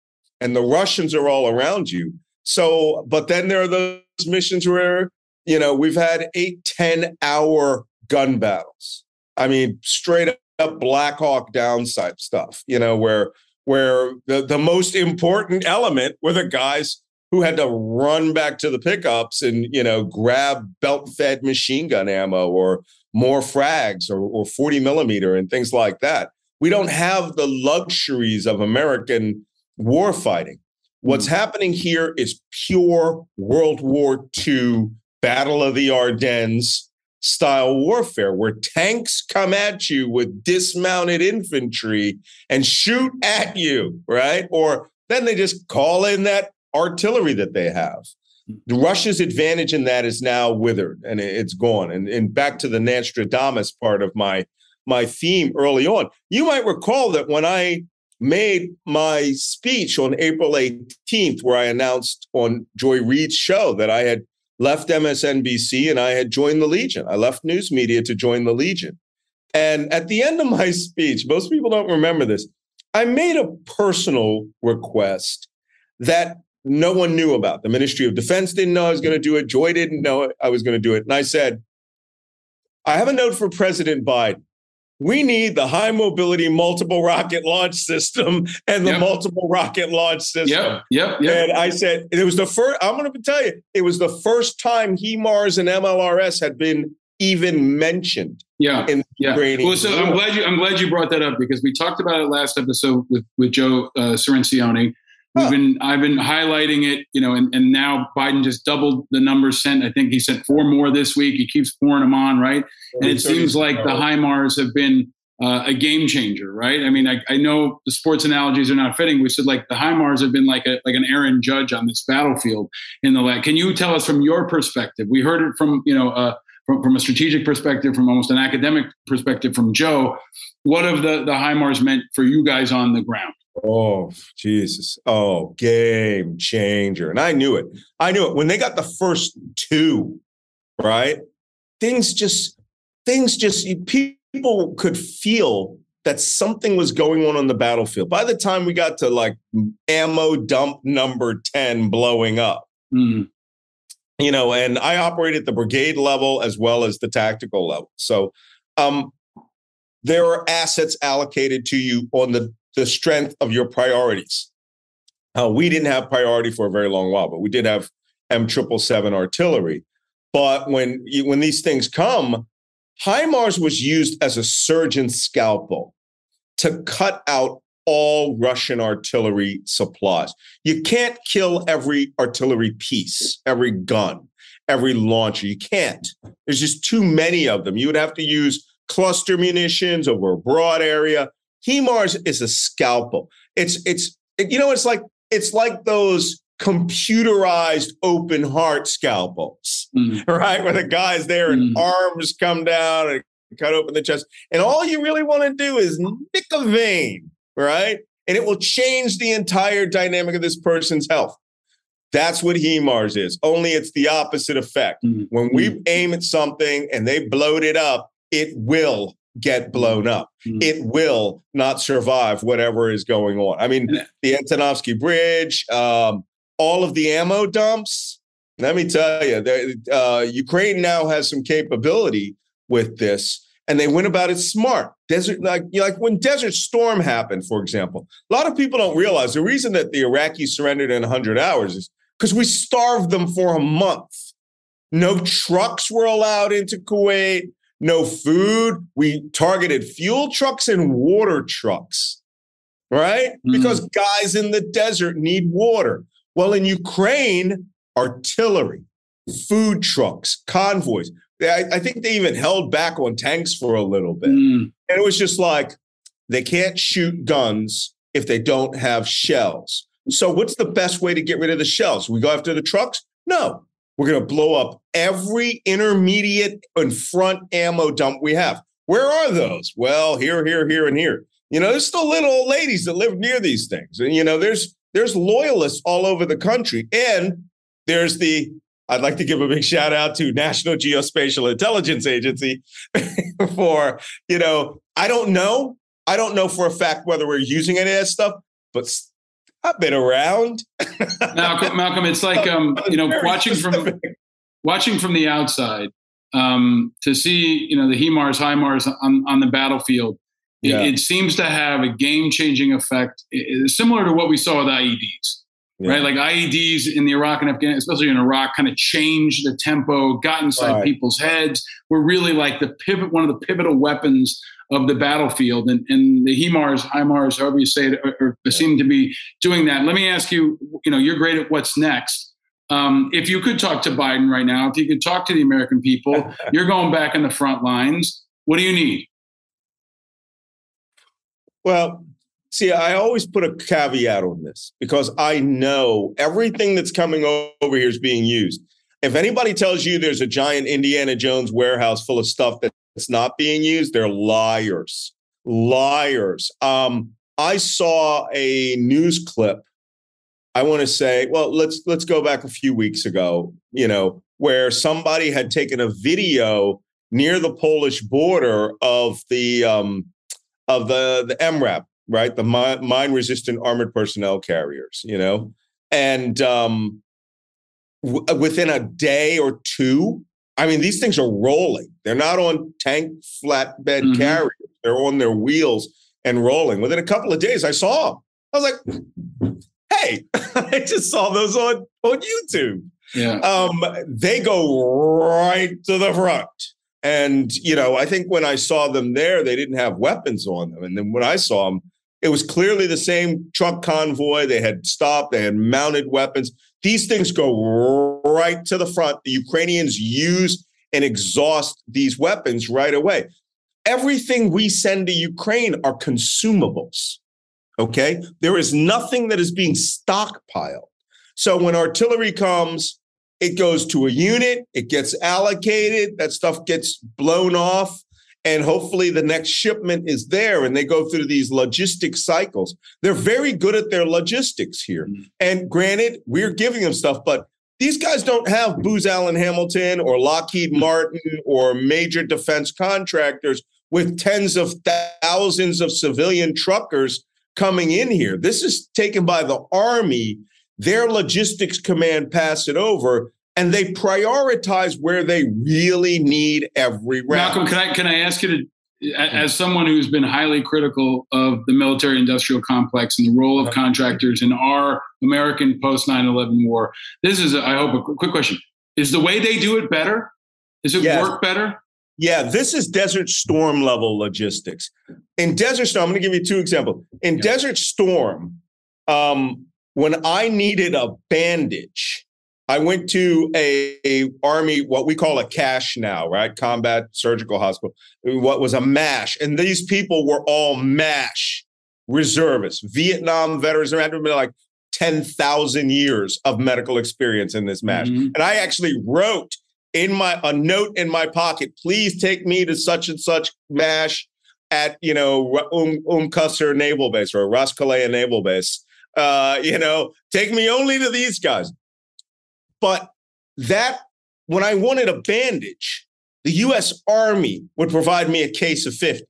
and the Russians are all around you. So, but then there are those missions where you know we've had eight, ten hour gun battles. I mean, straight up Blackhawk downside stuff. You know where where the, the most important element were the guys who had to run back to the pickups and you know grab belt-fed machine gun ammo or more frags or, or 40 millimeter and things like that. We don't have the luxuries of American war fighting. What's mm. happening here is pure World War II Battle of the Ardennes style warfare where tanks come at you with dismounted infantry and shoot at you, right? Or then they just call in that artillery that they have. The Russia's advantage in that is now withered and it's gone. And, and back to the Nostradamus part of my my theme early on, you might recall that when I made my speech on April 18th, where I announced on Joy Reid's show that I had left MSNBC and I had joined the Legion. I left news media to join the Legion. And at the end of my speech, most people don't remember this. I made a personal request that no one knew about. The Ministry of Defense didn't know I was going to do it. Joy didn't know I was going to do it. And I said, I have a note for President Biden. We need the high mobility multiple rocket launch system and the yep. multiple rocket launch system. Yep, yep, yep. And I said, it was the first, I'm going to tell you, it was the first time HIMARS and MLRS had been even mentioned. Yeah, in yeah. Well, so I'm glad you I'm glad you brought that up because we talked about it last episode with with Joe uh, We've been I've been highlighting it, you know, and, and now Biden just doubled the numbers sent. I think he sent four more this week. He keeps pouring them on, right? And it seems like the HIMARS have been uh, a game changer, right? I mean, I, I, know the sports analogies are not fitting. We said like the HIMARS have been like a like an Aaron Judge on this battlefield in the last. Can you tell us from your perspective? We heard it from you know uh, from, from a strategic perspective, from almost an academic perspective from Joe, what have the, the HIMARS meant for you guys on the ground? Oh, Jesus. Oh, game changer. And I knew it. I knew it. When they got the first two, right? Things just, things just, people could feel that something was going on on the battlefield. By the time we got to like ammo dump number 10 blowing up, mm. you know, and I operate at the brigade level as well as the tactical level. So, um, there are assets allocated to you on the the strength of your priorities. Uh, we didn't have priority for a very long while, but we did have M triple seven artillery. But when you, when these things come, HIMARS was used as a surgeon scalpel to cut out all Russian artillery supplies. You can't kill every artillery piece, every gun, every launcher. You can't. There's just too many of them. You would have to use cluster munitions over a broad area. HIMARS is a scalpel. It's it's you know it's like it's like those computerized open heart scalpels, mm. right? Where the guy's there and mm. arms come down and cut open the chest, and all you really want to do is nick a vein, right? And it will change the entire dynamic of this person's health. That's what HIMARS is. Only it's the opposite effect. Mm. When we mm. aim at something and they bloat it up, it will get blown up. Mm-hmm. It will not survive whatever is going on. I mean, the Antonovsky Bridge, um, all of the ammo dumps. Let me tell you, uh, Ukraine now has some capability with this, and they went about it smart. Desert, like like when Desert Storm happened, for example. A lot of people don't realize the reason that the Iraqis surrendered in 100 hours is because we starved them for a month. No trucks were allowed into Kuwait no food. We targeted fuel trucks and water trucks, right? Mm. Because guys in the desert need water. Well, in Ukraine, artillery, food trucks, convoys. I, I think they even held back on tanks for a little bit. Mm. And it was just like, they can't shoot guns if they don't have shells. So, what's the best way to get rid of the shells? We go after the trucks? No, we're going to blow up every intermediate and front ammo dump we have. Where are those? Well, here, here, here, and here. You know, there's still little old ladies that live near these things. And, you know, there's there's loyalists all over the country. And there's the, I'd like to give a big shout out to National Geospatial Intelligence Agency for, you know, I don't know. I don't know for a fact whether we're using any of that stuff, but I've been around. Malcolm, Malcolm, it's like um, you know, watching from watching from the outside um, to see you know the HIMARS, HIMARS on on the battlefield. It, yeah. it seems to have a game changing effect, it, similar to what we saw with IEDs. Yeah. Right, like IEDs in the Iraq and Afghanistan, especially in Iraq, kind of changed the tempo, got inside right. people's heads. Were really like the pivot, one of the pivotal weapons of the battlefield. And, and the HIMARS, HIMARS, however you say it, or, or seem to be doing that. Let me ask you, you know, you're great at what's next. Um, if you could talk to Biden right now, if you could talk to the American people, you're going back in the front lines. What do you need? Well, see, I always put a caveat on this because I know everything that's coming over here is being used. If anybody tells you there's a giant Indiana Jones warehouse full of stuff that it's not being used, they're liars. Liars. Um, I saw a news clip. I want to say, well, let's let's go back a few weeks ago, you know, where somebody had taken a video near the Polish border of the um, of the the MRAP, right, the mine resistant armored personnel carriers, you know, and um, w- within a day or two, I mean, these things are rolling. They're not on tank flatbed mm-hmm. carriers. They're on their wheels and rolling. Within a couple of days, I saw them. I was like, hey, I just saw those on, on YouTube. Yeah. Um, they go right to the front. And, you know, I think when I saw them there, they didn't have weapons on them. And then when I saw them, it was clearly the same truck convoy. They had stopped, they had mounted weapons. These things go right to the front. The Ukrainians use and exhaust these weapons right away. Everything we send to Ukraine are consumables. Okay. There is nothing that is being stockpiled. So when artillery comes, it goes to a unit, it gets allocated, that stuff gets blown off, and hopefully the next shipment is there and they go through these logistic cycles. They're very good at their logistics here. Mm-hmm. And granted, we're giving them stuff, but these guys don't have Booz Allen Hamilton or Lockheed. Martin or major defense contractors with tens of thousands of civilian truckers coming in here. This is taken by the Army. Their logistics command pass it over and they prioritize where they really need every round. Malcolm, can I can I ask you to as someone who's been highly critical of the military industrial complex and the role of contractors in our American post 9 11 war, this is, I hope, a quick question. Is the way they do it better? Does it yes. work better? Yeah, this is Desert Storm level logistics. In Desert Storm, I'm going to give you two examples. In yeah. Desert Storm, um, when I needed a bandage, I went to a, a, army, what we call a CSH now, right? Combat Surgical Hospital, what was a MASH. And these people were all MASH reservists, Vietnam veterans. There had been like 10,000 years of medical experience in this MASH. Mm-hmm. And I actually wrote in my a note in my pocket, please take me to such and such MASH at, you know, Um, um Naval Base or Ras Naval Base. Uh, you know, take me only to these guys. But that, when I wanted a bandage, the US Army would provide me a case of 50,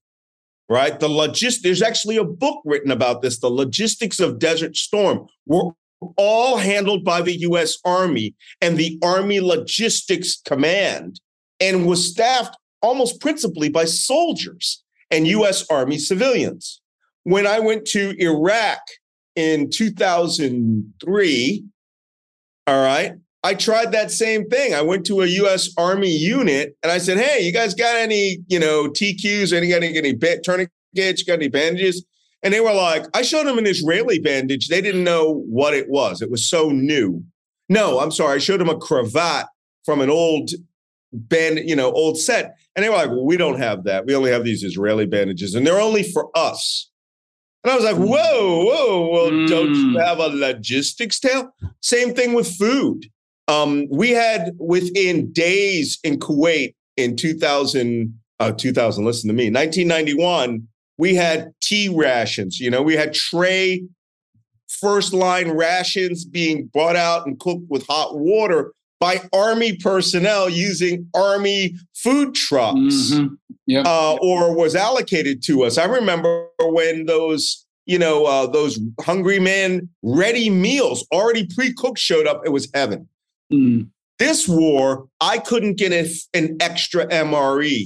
right? The logist, there's actually a book written about this. The logistics of Desert Storm were all handled by the US Army and the Army Logistics Command and was staffed almost principally by soldiers and US Army civilians. When I went to Iraq in 2003, all right, I tried that same thing. I went to a U.S. Army unit and I said, "Hey, you guys got any, you know, TQs? Any got any, any tourniquets? Got any bandages?" And they were like, "I showed them an Israeli bandage. They didn't know what it was. It was so new." No, I'm sorry. I showed them a cravat from an old band, you know, old set, and they were like, well, "We don't have that. We only have these Israeli bandages, and they're only for us." And I was like. "Whoa, whoa! Well, mm. don't you hmm. have a logistics tail?" Same thing with food um, we had within days in Kuwait in 2000, uh, 2000, listen to me, 1991, we had T rations. You know, we had tray first line rations being brought out and cooked with hot water by army personnel using army food trucks mm-hmm. yep. uh, or was allocated to us. I remember when those you know uh, those hungry men ready meals already pre-cooked showed up. It was heaven. Mm. This war, I couldn't get a, an extra MRE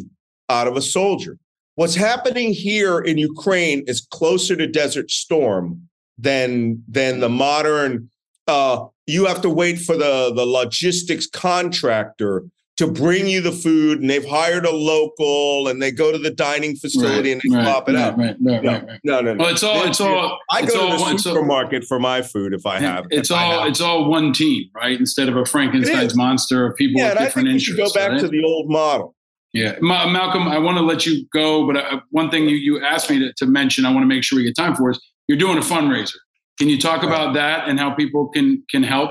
out of a soldier. What's happening here in Ukraine is closer to Desert Storm than than the modern. Uh, you have to wait for the the logistics contractor to bring you the food, and they've hired a local, and they go to the dining facility right, and they right, flop it right, out. Right, right, no, right. No, no, no. Well, it's all, it's all. I go to the supermarket for my food if I have. It's all, have. it's all one team, right? Instead of a Frankenstein's monster of people yeah, with different I think interests. We should go back to the old model. Yeah, Ma- Malcolm, I want to let you go, but uh, one thing you, you asked me to, to mention, I want to make sure we get time for is you're doing a fundraiser. Can you talk about that and how people can can help?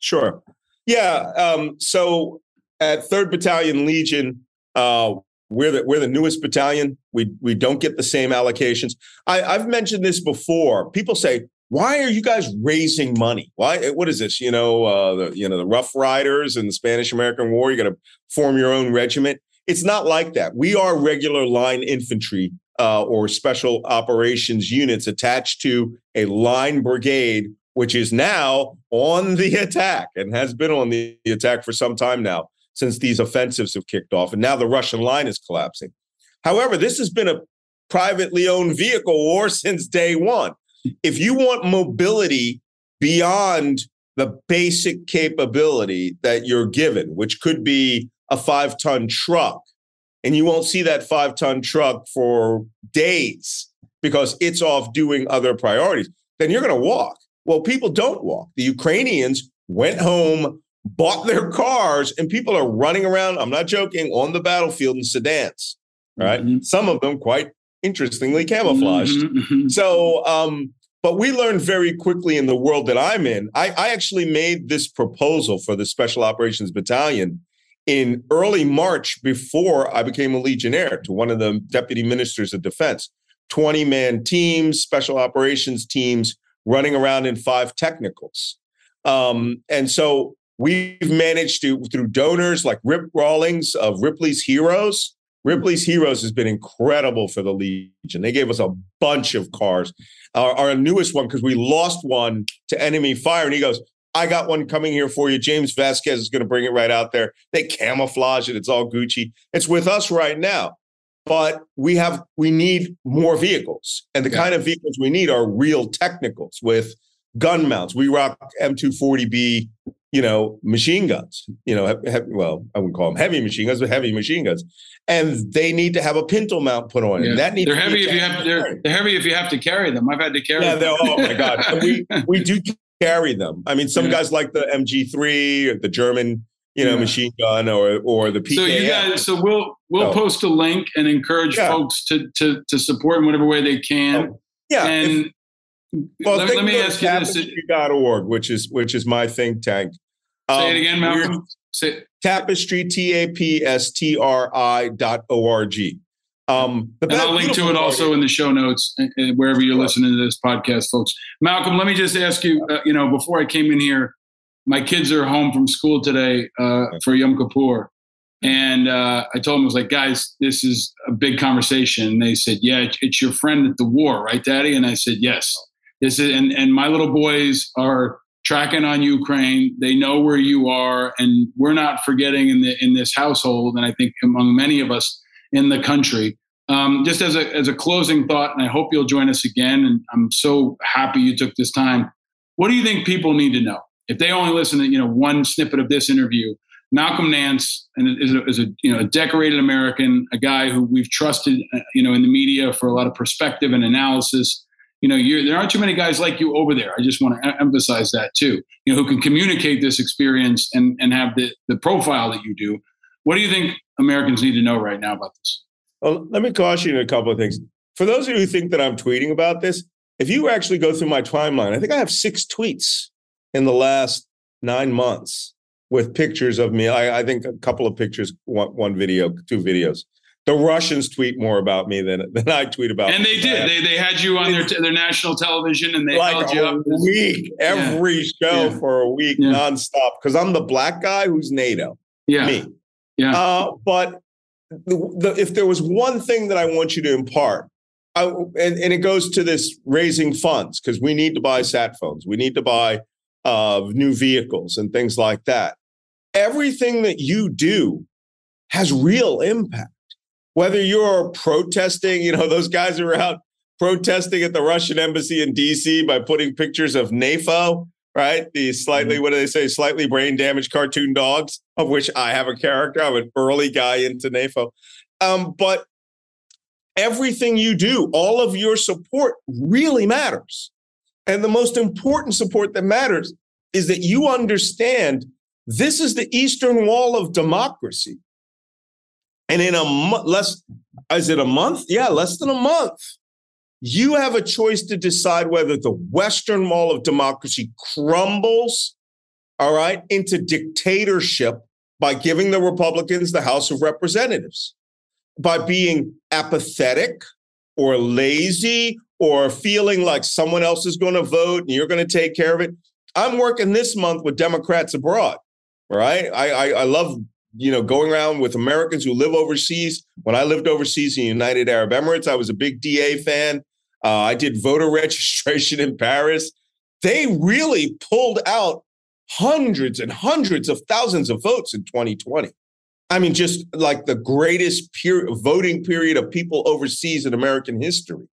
Sure. Yeah. Um, so at Third Battalion Legion, uh, we're the we're the newest battalion. We we don't get the same allocations. I, I've mentioned this before. People say, "Why are you guys raising money? Why? What is this? You know, uh, the you know the Rough Riders in the Spanish American War. You got to form your own regiment." It's not like that. We are regular line infantry uh, or special operations units attached to a line brigade, which is now on the attack and has been on the attack for some time now since these offensives have kicked off. And now the Russian line is collapsing. However, this has been a privately owned vehicle war since day one. If you want mobility beyond the basic capability that you're given, which could be a five ton truck, and you won't see that five ton truck for days because it's off doing other priorities, then you're going to walk. Well, people don't walk. The Ukrainians went home, bought their cars and people are running around, I'm not joking, on the battlefield in sedans, right? Mm-hmm. Some of them quite interestingly camouflaged. Mm-hmm, mm-hmm. So, um, But we learned very quickly in the world that I'm in. I, I actually made this proposal for the Special Operations Battalion in early March before I became a Legionnaire to one of the deputy ministers of defense. 20 man teams, special operations teams running around in five technicals. Um, and so we've managed to, through donors like Rip Rawlings of Ripley's Heroes, Ripley's Heroes has been incredible for the Legion. They gave us a bunch of cars. Our, our newest one, because we lost one to enemy fire, and he goes, I got one coming here for you. James Vasquez is going to bring it right out there. They camouflage it. It's all Gucci. It's with us right now. But we have we need more vehicles. And the yeah. kind of vehicles we need are real technicals with gun mounts. We rock M240B, you know, machine guns. You know, he, well, I wouldn't call them heavy machine guns, but heavy machine guns. And they need to have a pintle mount put on it. That needs they're heavy if you have they're, they're, heavy if you have to carry them. I've had to carry yeah, them. Oh my God. we we do carry them. I mean, some yeah. guys like the MG3 or the German, you know, yeah. machine gun or or the PKM. So you guys, so we'll we'll oh. post a link and encourage folks to to to support in whatever way they can. Oh. Yeah. And if, well, let, let me ask you this: org, which is which is my think tank. Um, Say it um, again, Malcolm. Say TAPSTRI, T A P S T R I dot O R G. Um, and I'll link to it also in the show notes wherever you're listening to this podcast, folks. Malcolm, let me just ask you. Uh, you know, before I came in here, my kids are home from school today uh, for Yom Kippur, and uh, I told them I was like, guys, this is a big conversation. And they said, yeah, it's your friend at the war, right, Daddy? And I said, yes. This is, and and my little boys are tracking on Ukraine. They know where you are, and we're not forgetting in the in this household. And I think among many of us in the country. Um, just as a, as a closing thought, and I hope you'll join us again. And I'm so happy you took this time. What do you think people need to know if they only listen to you know one snippet of this interview? Malcolm Nance is a, is a you know a decorated American, a guy who we've trusted uh, you know in the media for a lot of perspective and analysis. You know, there aren't too many guys like you over there. I just want to emphasize that too. You know, who can communicate this experience and and have the the profile that you do. What do you think Americans need to know right now about this? Well, let me caution you a couple of things. For those of you who think that I'm tweeting about this, if you actually go through my timeline, I think I have six tweets in the last nine months with pictures of me. I, I think a couple of pictures, one, one, video, two videos. The Russians tweet more about me than, than I tweet about. And they did. They, they had you on their their national television, and they like held you up. week, every yeah. show yeah. for a week, yeah. nonstop. Because I'm the black guy who's NATO. Yeah, me. Yeah. Uh, but the, the, if there was one thing that I want you to impart, I, and, and it goes to this raising funds because we need to buy sat phones, we need to buy uh, new vehicles and things like that. Everything that you do has real impact. Whether you're protesting, you know, those guys are out protesting at the Russian embassy in DC by putting pictures of NAFO right? The slightly, mm-hmm. what do they say, slightly brain damaged cartoon dogs, of which I have a character. I'm an early guy into NAFO. Um, but everything you do, all of your support really matters. And the most important support that matters is that you understand this is the Eastern Wall of democracy. And in a month, less, is it a month? Yeah, less than a month you have a choice to decide whether the Western wall of democracy crumbles, all right, into dictatorship by giving the Republicans the House of Representatives, by being apathetic or lazy or feeling like someone else is going to vote and you're going to take care of it. I'm working this month with Democrats abroad, right? I, I, I love you know, going around with Americans who live overseas. When I lived overseas in United Arab Emirates, I was a big DA fan. Uh, I did voter registration in Paris. They really pulled out hundreds and hundreds of thousands of votes in 2020. I mean, just like the greatest pure voting period of people overseas in American history.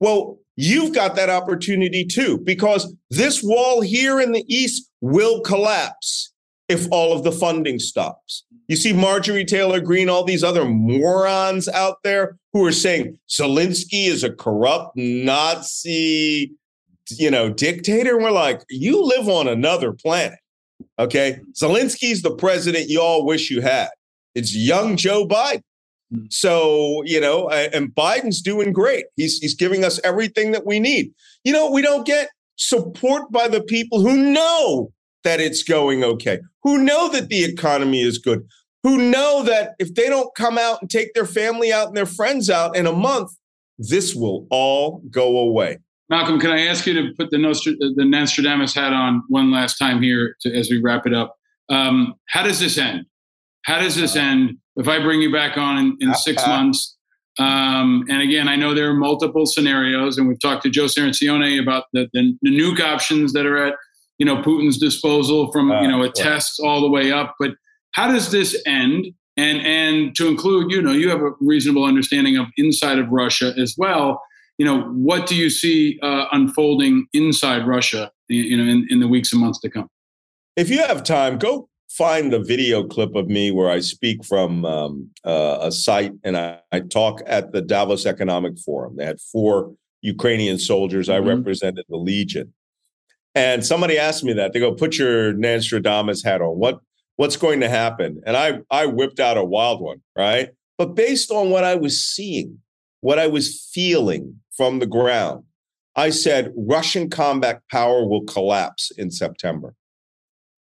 Well, you've got that opportunity too, because this wall here in the East will collapse if all of the funding stops. You see Marjorie Taylor Greene, all these other morons out there who are saying Zelensky is a corrupt Nazi, you know, dictator. And we're like, you live on another planet. Okay. Zelensky's the president you all wish you had. It's young Joe Biden. Mm. So, you know, and Biden's doing great. He's he's giving us everything that we need. You know, we don't get support by the people who know that it's going okay, who know that the economy is good, who know that if they don't come out and take their family out and their friends out in a month, this will all go away. Malcolm, can I ask you to put the, Nostr- the Nostradamus hat on one last time here to, as we wrap it up? Um, how does this end? How does this end if I bring you back on in, in six months? Um, and again, I know there are multiple scenarios, and we've talked to Joe Cirincione about the, the, the nuke options that are at you know Putin's disposal from you know a test all the way up. But how does this end? And and to include, you know, you have a reasonable understanding of inside of Russia as well you know, what do you see uh, unfolding inside Russia, you know, in, in the weeks and months to come? If you have time, go find a video clip of me where I speak from um, uh, a site and I, I, talk at the Davos Economic Forum. They had four Ukrainian soldiers. Mm-hmm. I represented the Legion. And somebody asked me that. They go, put your Nostradamus hat on. What what's going to happen? And I I whipped out a wild one, right? But based on what I was seeing, what I was feeling, from the ground. I said Russian combat power will collapse in September.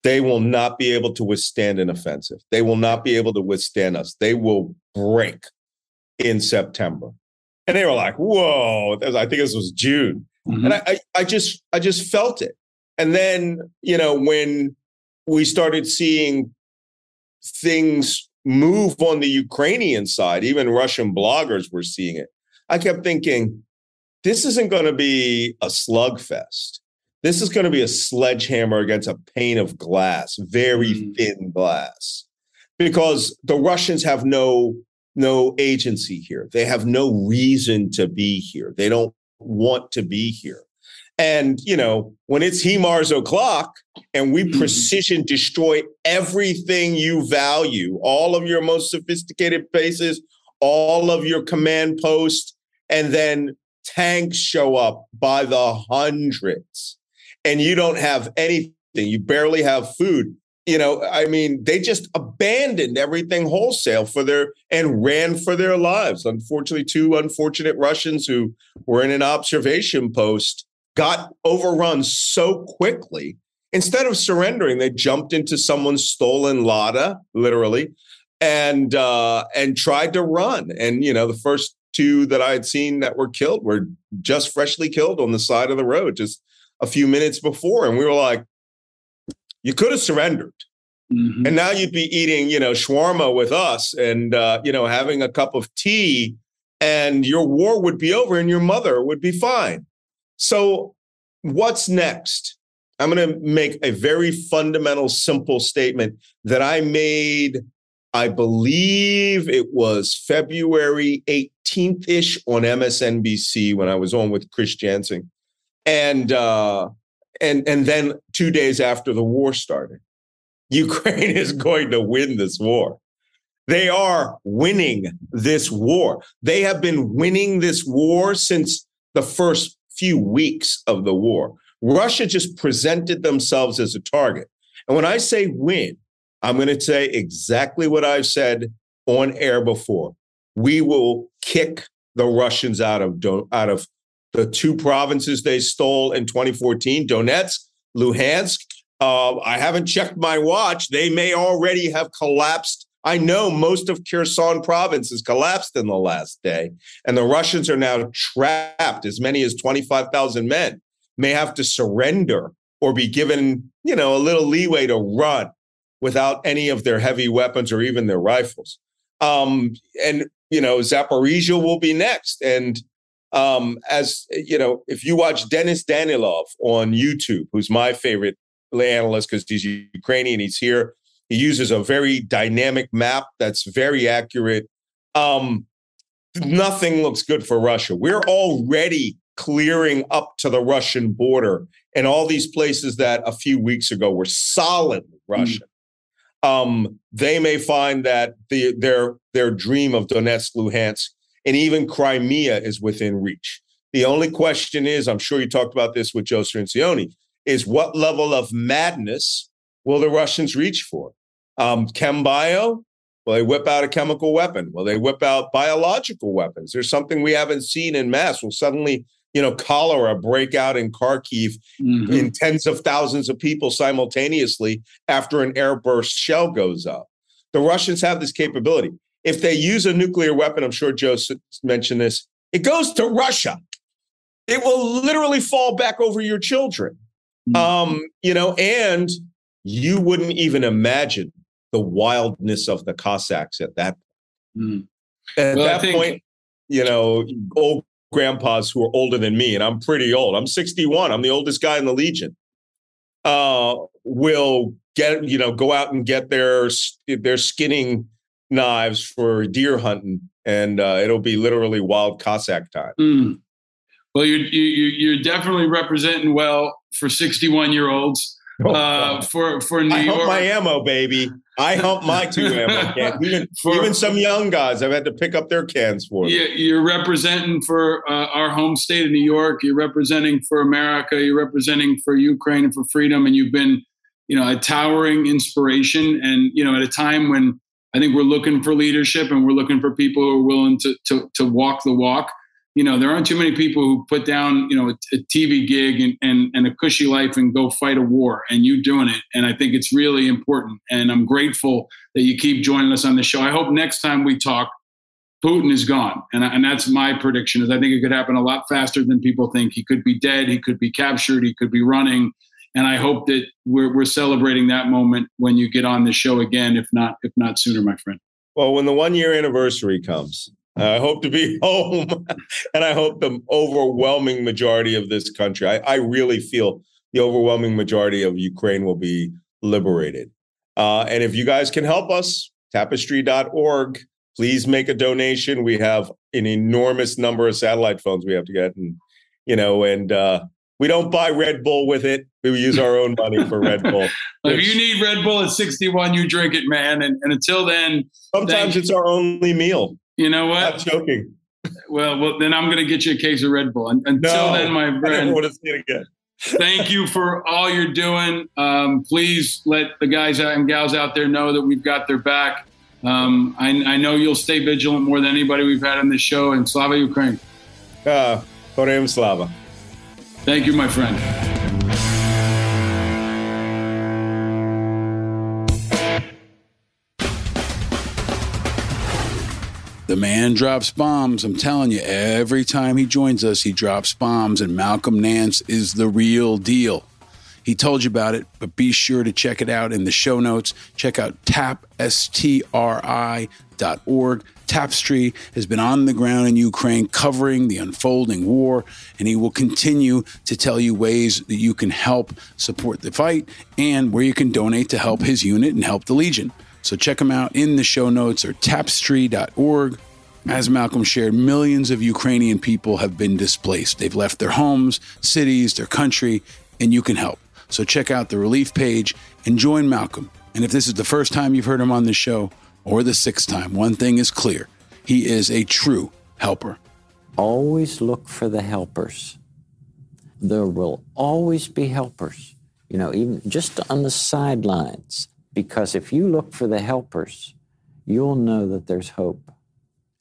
They will not be able to withstand an offensive. They will not be able to withstand us. They will break in September. And they were like, whoa, I think this was June. Mm-hmm. And I, I, I just I just felt it. And then, you know, when we started seeing things move on the Ukrainian side, even Russian bloggers were seeing it. I kept thinking, this isn't going to be a slugfest. This is going to be a sledgehammer against a pane of glass, very mm. thin glass, because the Russians have no no agency here. They have no reason to be here. They don't want to be here. And you know, when it's HIMARS o'clock and we mm. precision destroy everything you value, all of your most sophisticated bases, all of your command posts, and then tanks show up by the hundreds and you don't have anything, you barely have food. You know, I mean, they just abandoned everything wholesale for their and ran for their lives. Unfortunately, two unfortunate Russians who were in an observation post got overrun so quickly. Instead of surrendering, they jumped into someone's stolen Lada, literally, and uh, and tried to run. And you know, the first two that I had seen that were killed were just freshly killed on the side of the road just a few minutes before. And we were like, you could have surrendered. Mm-hmm. And now you'd be eating, you know, shawarma with us and, uh, you know, having a cup of tea and your war would be over and your mother would be fine. So, what's next? I'm going to make a very fundamental, simple statement that I made I believe it was February 18th ish on MSNBC when I was on with Chris Jansing. And, uh, and, and then two days after the war started, Ukraine is going to win this war. They are winning this war. They have been winning this war since the first few weeks of the war. Russia just presented themselves as a target. And when I say win, I'm going to say exactly what I've said on air before. We will kick the Russians out of out of the two provinces they stole in 2014, Donetsk, Luhansk. Uh, I haven't checked my watch. They may already have collapsed. I know most of Kherson province has collapsed in the last day, and the Russians are now trapped. As many as 25,000 men may have to surrender or be given, you know, a little leeway to run without any of their heavy weapons or even their rifles. Um, and you know, Zaporizhia will be next. And um, as you know, if you watch Denis Davydov on YouTube, who's my favorite analyst because he's Ukrainian, he's here. He uses a very dynamic map that's very accurate. Um, nothing looks good for Russia. We're already clearing up to the Russian border and all these places that a few weeks ago were solidly. Russian. Mm um, they may find that the, their their dream of Donetsk, Luhansk, and even Crimea is within reach. The only question is, I'm sure you talked about this with Joe Cirincione, is what level of madness will the Russians reach for? Um, Chembio Well, they whip out a chemical weapon. Well, they whip out biological weapons. There's something we haven't seen in mass. Well, suddenly, you know, cholera break out in Kharkiv Mhm. in tens of thousands of people simultaneously after an airburst shell goes up. The Russians have this capability. If they use a nuclear weapon, I'm sure Joe mentioned this, it goes to Russia. It will literally fall back over your children. Mm. Um, you know, and you wouldn't even imagine the wildness of the Cossacks at that Mm. at Well, that think- point, you know, old grandpas who are older than me, and I'm pretty old. I'm 61. I'm the oldest guy in the Legion. Uh, will get you know go out and get their their skinning knives for deer hunting, and uh, it'll be literally wild Cossack time. Mm. Well, you're you, you- you're definitely representing well for 61 year olds. Uh, for for New I York, hump my ammo, baby. I hump my two ammo cans. Even, For- even some young guys, I've had to pick up their cans for. You- You're representing for uh, our home state of New York. You're representing for America. You're representing for Ukraine and for freedom. And you've been, you know, a towering inspiration. And you know, at a time when I think we're looking for leadership and we're looking for people who are willing to to, to walk the walk. You know, there aren't too many people who put down, you know, a, a TV gig and, and and a cushy life and go fight a war. And you doing it. And I think it's really important. And I'm grateful that you keep joining us on the show. I hope next time we talk. Putin is gone, and and that's my prediction. Is I think it could happen a lot faster than people think. He could be dead. He could be captured. He could be running, and I hope that we're we're celebrating that moment when you get on the show again, if not if not sooner, my friend. Well, when the one year anniversary comes, I hope to be home, and I hope the overwhelming majority of this country. I, I really feel the overwhelming majority of Ukraine will be liberated. Uh, and if you guys can help us, tapstri.org. Please make a donation. We have an enormous number of satellite phones we have to get, and you know, and uh, we don't buy Red Bull with it. We use our own money for Red Bull. if you need Red Bull at 61, you drink it, man. And, and until then, Sometimes Thank- it's our only meal. you know what? joking. Well, well, then I'm going to get you a case of Red Bull. And, until No, then, my I never friend, want to see it again. thank you for all you're doing. Um, please let the guys and gals out there know that we've got their back. Um, I, I know you'll stay vigilant more than anybody we've had on this show. And Slava Ukraine. Ah, Heroyam Slava. Thank you, my friend. The man drops bombs. I'm telling you, every time he joins us, he drops bombs, and Malcolm Nance is the real deal. He told you about it, but be sure to check it out in the show notes. Check out tapstri.org. TAPSTRI has been on the ground in Ukraine covering the unfolding war, and he will continue to tell you ways that you can help support the fight and where you can donate to help his unit and help the Legion. So check him out in the show notes or tapstri.org. As Malcolm shared, millions of Ukrainian people have been displaced. They've left their homes, cities, their country, and you can help. So check out the relief page and join Malcolm. And if this is the first time you've heard him on the show or the sixth time, one thing is clear he is a true helper. always look for the helpers. There will always be helpers, you know, even just on the sidelines. Because if you look for the helpers, you'll know that there's hope.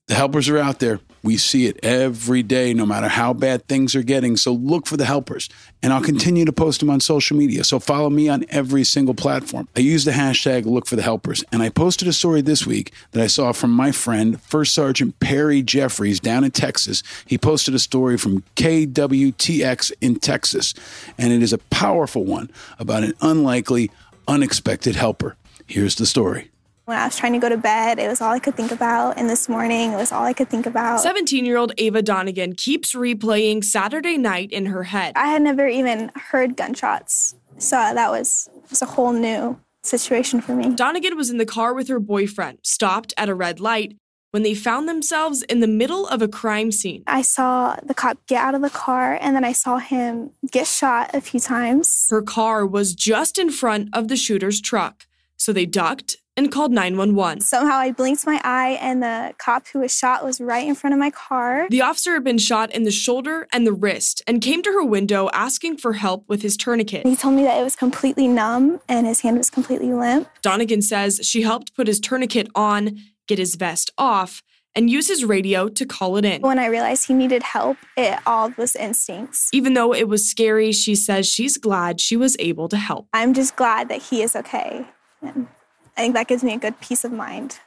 The helpers are out there. We see it every day, no matter how bad things are getting. So look for the helpers. And I'll continue to post them on social media. So follow me on every single platform. I use the hashtag look for the helpers. And I posted a story this week that I saw from my friend, First Sergeant Perry Jeffries down in Texas. He posted a story from KWTX in Texas. And it is a powerful one about an unlikely, unexpected helper. Here's the story. When I was trying to go to bed, it was all I could think about. And this morning, it was all I could think about. 17 year old Ava Donegan keeps replaying Saturday night in her head. I had never even heard gunshots. So that was, was a whole new situation for me. Donegan was in the car with her boyfriend, stopped at a red light, when they found themselves in the middle of a crime scene. I saw the cop get out of the car and then I saw him get shot a few times. Her car was just in front of the shooter's truck, so they ducked and called 911. Somehow I blinked my eye, and the cop who was shot was right in front of my car. The officer had been shot in the shoulder and the wrist and came to her window asking for help with his tourniquet. He told me that it was completely numb and his hand was completely limp. Donegan says she helped put his tourniquet on, get his vest off, and use his radio to call it in. When I realized he needed help, it all was instincts. Even though it was scary, she says she's glad she was able to help. I'm just glad that he is okay. And I think that gives me a good peace of mind.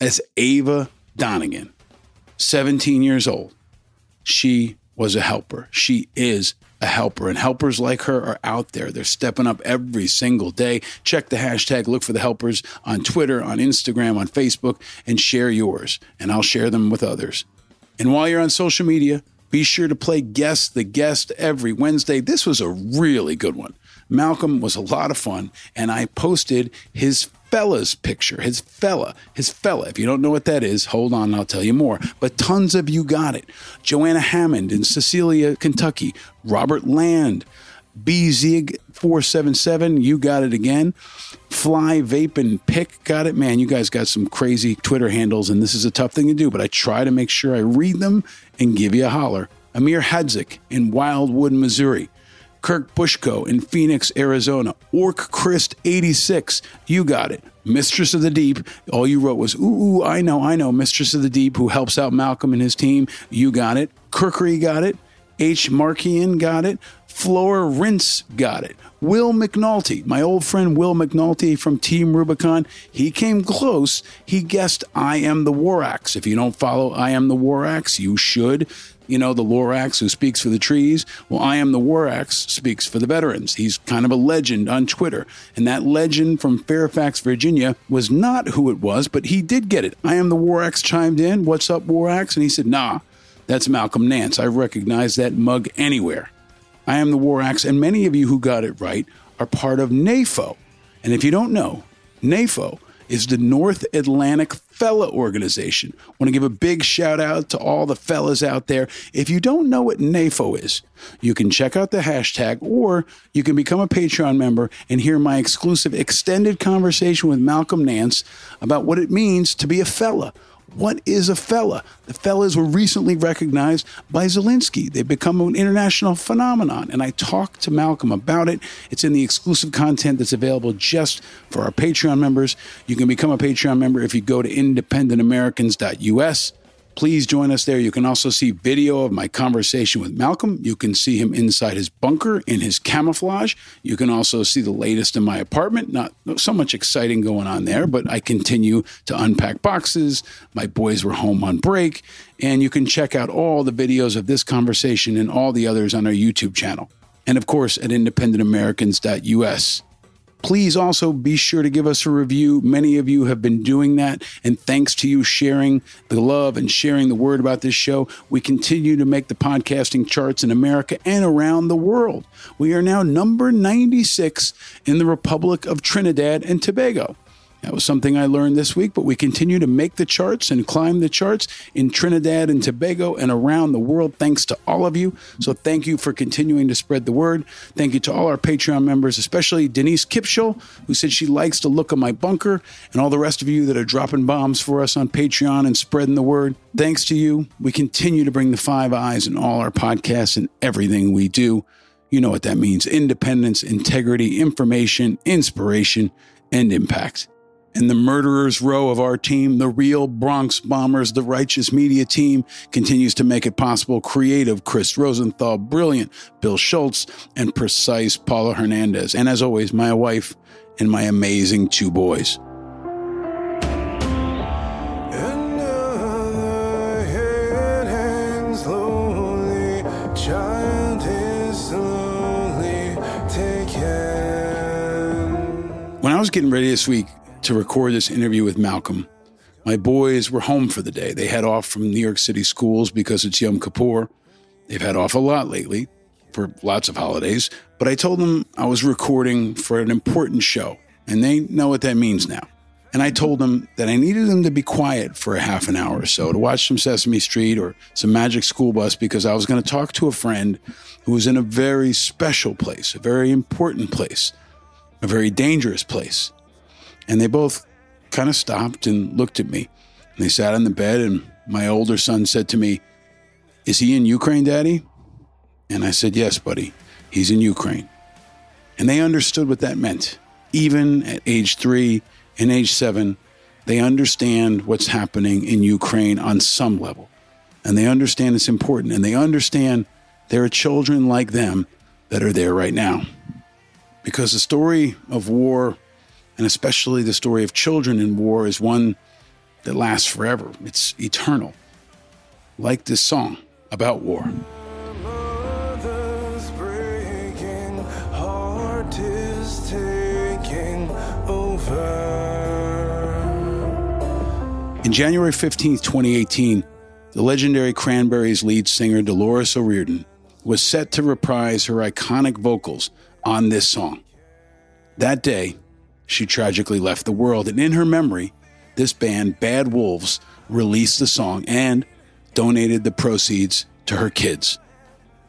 That's Ava Donegan, 17 years old. She was a helper. She is a helper, and helpers like her are out there. They're stepping up every single day. Check the hashtag, look for the helpers on Twitter, on Instagram, on Facebook, and share yours, and I'll share them with others. And while you're on social media, be sure to play Guess the Guest every Wednesday. This was a really good one. Malcolm was a lot of fun, and I posted his fella's picture, his fella, his fella. If you don't know what that is, hold on, I'll tell you more. But tons of you got it. Joanna Hammond in Cecilia, Kentucky, Robert Land, BZig477, you got it again. Fly Vape and Pick got it. Man, you guys got some crazy Twitter handles, and this is a tough thing to do, but I try to make sure I read them and give you a holler. Amir Hadzik in Wildwood, Missouri. Kirk Bushko in Phoenix, Arizona. Orc Christ 86. You got it. Mistress of the Deep. All you wrote was, ooh, ooh, I know, I know. Mistress of the Deep, who helps out Malcolm and his team. You got it. Kirkery got it. H. Markian got it. Flora Rince got it. Will McNulty, my old friend Will McNulty from Team Rubicon, he came close. He guessed I am the Warax. If you don't follow I am the Warax, you should. You know, the Lorax who speaks for the trees. Well, I am the Warax speaks for the veterans. He's kind of a legend on Twitter. And that legend from Fairfax, Virginia was not who it was, but he did get it. I am the Warax chimed in. What's up, Warax? And he said, nah, that's Malcolm Nance. I recognize that mug anywhere. I am the Warax, and many of you who got it right are part of NAFO. And if you don't know, NAFO is the North Atlantic Fella Organization. Want to give a big shout out to all the fellas out there. If you don't know what NAFO is, you can check out the hashtag or you can become a Patreon member and hear my exclusive extended conversation with Malcolm Nance about what it means to be a fella. What is a fella? The fellas were recently recognized by Zelensky. They've become an international phenomenon. And I talked to Malcolm about it. It's in the exclusive content that's available just for our Patreon members. You can become a Patreon member if you go to independentamericans.us. Please join us there. You can also see video of my conversation with Malcolm. You can see him inside his bunker in his camouflage. You can also see the latest in my apartment. Not so much exciting going on there, but I continue to unpack boxes. My boys were home on break. And you can check out all the videos of this conversation and all the others on our YouTube channel. And of course, at independentamericans.us. Please also be sure to give us a review. Many of you have been doing that. And thanks to you sharing the love and sharing the word about this show, we continue to make the podcasting charts in America and around the world. We are now number 96 in the Republic of Trinidad and Tobago. That was something I learned this week, but we continue to make the charts and climb the charts in Trinidad and Tobago and around the world, thanks to all of you. So thank you for continuing to spread the word. Thank you to all our Patreon members, especially Denise Kipschel, who said she likes to look at my bunker, and all the rest of you that are dropping bombs for us on Patreon and spreading the word. Thanks to you, we continue to bring the five eyes in all our podcasts and everything we do. You know what that means independence, integrity, information, inspiration, and impact and the murderers row of our team, the real Bronx Bombers, the righteous media team, continues to make it possible. Creative Chris Rosenthal, brilliant Bill Schultz, and precise Paula Hernandez. And as always, my wife and my amazing two boys. When I was getting ready this week, to record this interview with Malcolm. My boys were home for the day. They had off from New York City schools because it's Yom Kippur. They've had off a lot lately for lots of holidays, but I told them I was recording for an important show, and they know what that means now. And I told them that I needed them to be quiet for a half an hour or so to watch some Sesame Street or some Magic School Bus because I was going to talk to a friend who was in a very special place, a very important place, a very dangerous place. And they both kind of stopped and looked at me. And they sat on the bed, and my older son said to me, Is he in Ukraine, Daddy? And I said, Yes, buddy, he's in Ukraine. And they understood what that meant. Even at age three and age seven, they understand what's happening in Ukraine on some level. And they understand it's important. And they understand there are children like them that are there right now. Because the story of war, and especially the story of children in war, is one that lasts forever. It's eternal. Like this song about war. Mother's breaking, heart is taking over. In January 15, 2018, the legendary Cranberries lead singer Dolores O'Riordan was set to reprise her iconic vocals on this song. That day, she tragically left the world, and in her memory, this band, Bad Wolves, released the song and donated the proceeds to her kids.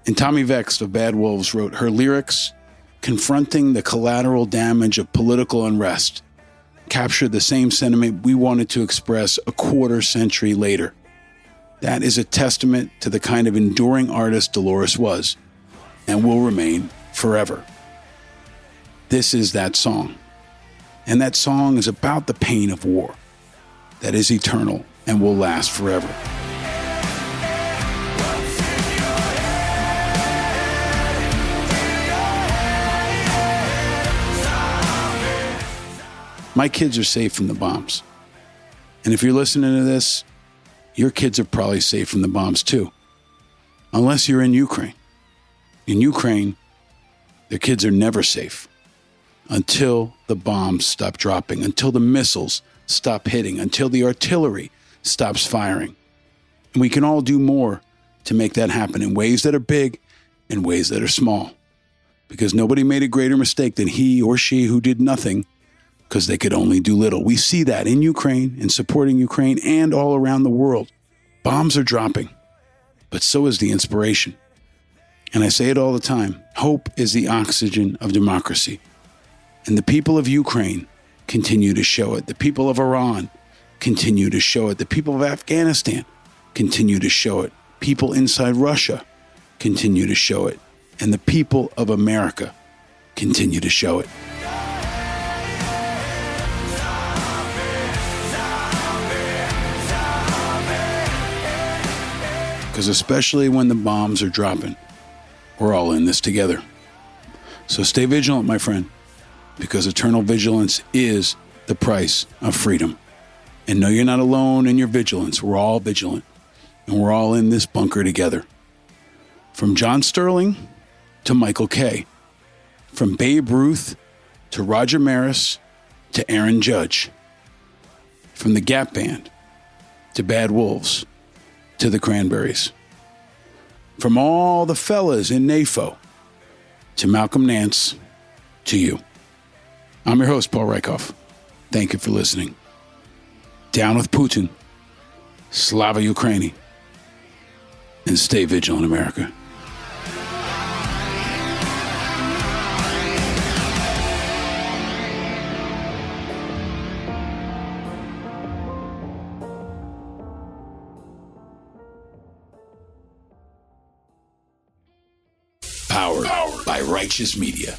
And Tommy Vext of Bad Wolves wrote her lyrics, confronting the collateral damage of political unrest, captured the same sentiment we wanted to express a quarter century later. That is a testament to the kind of enduring artist Dolores was and will remain forever. This is that song. And that song is about the pain of war that is eternal and will last forever. My kids are safe from the bombs. And if you're listening to this, your kids are probably safe from the bombs too. Unless you're in Ukraine. In Ukraine, their kids are never safe until the bombs stop dropping, until the missiles stop hitting, until the artillery stops firing. And we can all do more to make that happen in ways that are big and ways that are small. Because nobody made a greater mistake than he or she who did nothing because they could only do little. We see that in Ukraine, in supporting Ukraine, and all around the world. Bombs are dropping, but so is the inspiration. And I say it all the time hope is the oxygen of democracy. And the people of Ukraine continue to show it. The people of Iran continue to show it. The people of Afghanistan continue to show it. People inside Russia continue to show it. And the people of America continue to show it. Because especially when the bombs are dropping, we're all in this together. So stay vigilant, my friend, because eternal vigilance is the price of freedom. And no, you're not alone in your vigilance. We're all vigilant, and we're all in this bunker together. From John Sterling to Michael Kay, from Babe Ruth to Roger Maris to Aaron Judge, from the Gap Band to Bad Wolves to the Cranberries, from all the fellas in NAFO to Malcolm Nance to you. I'm your host, Paul Rieckhoff. Thank you for listening. Down with Putin, Slava Ukraini, and stay vigilant, America. Powered by Righteous Media.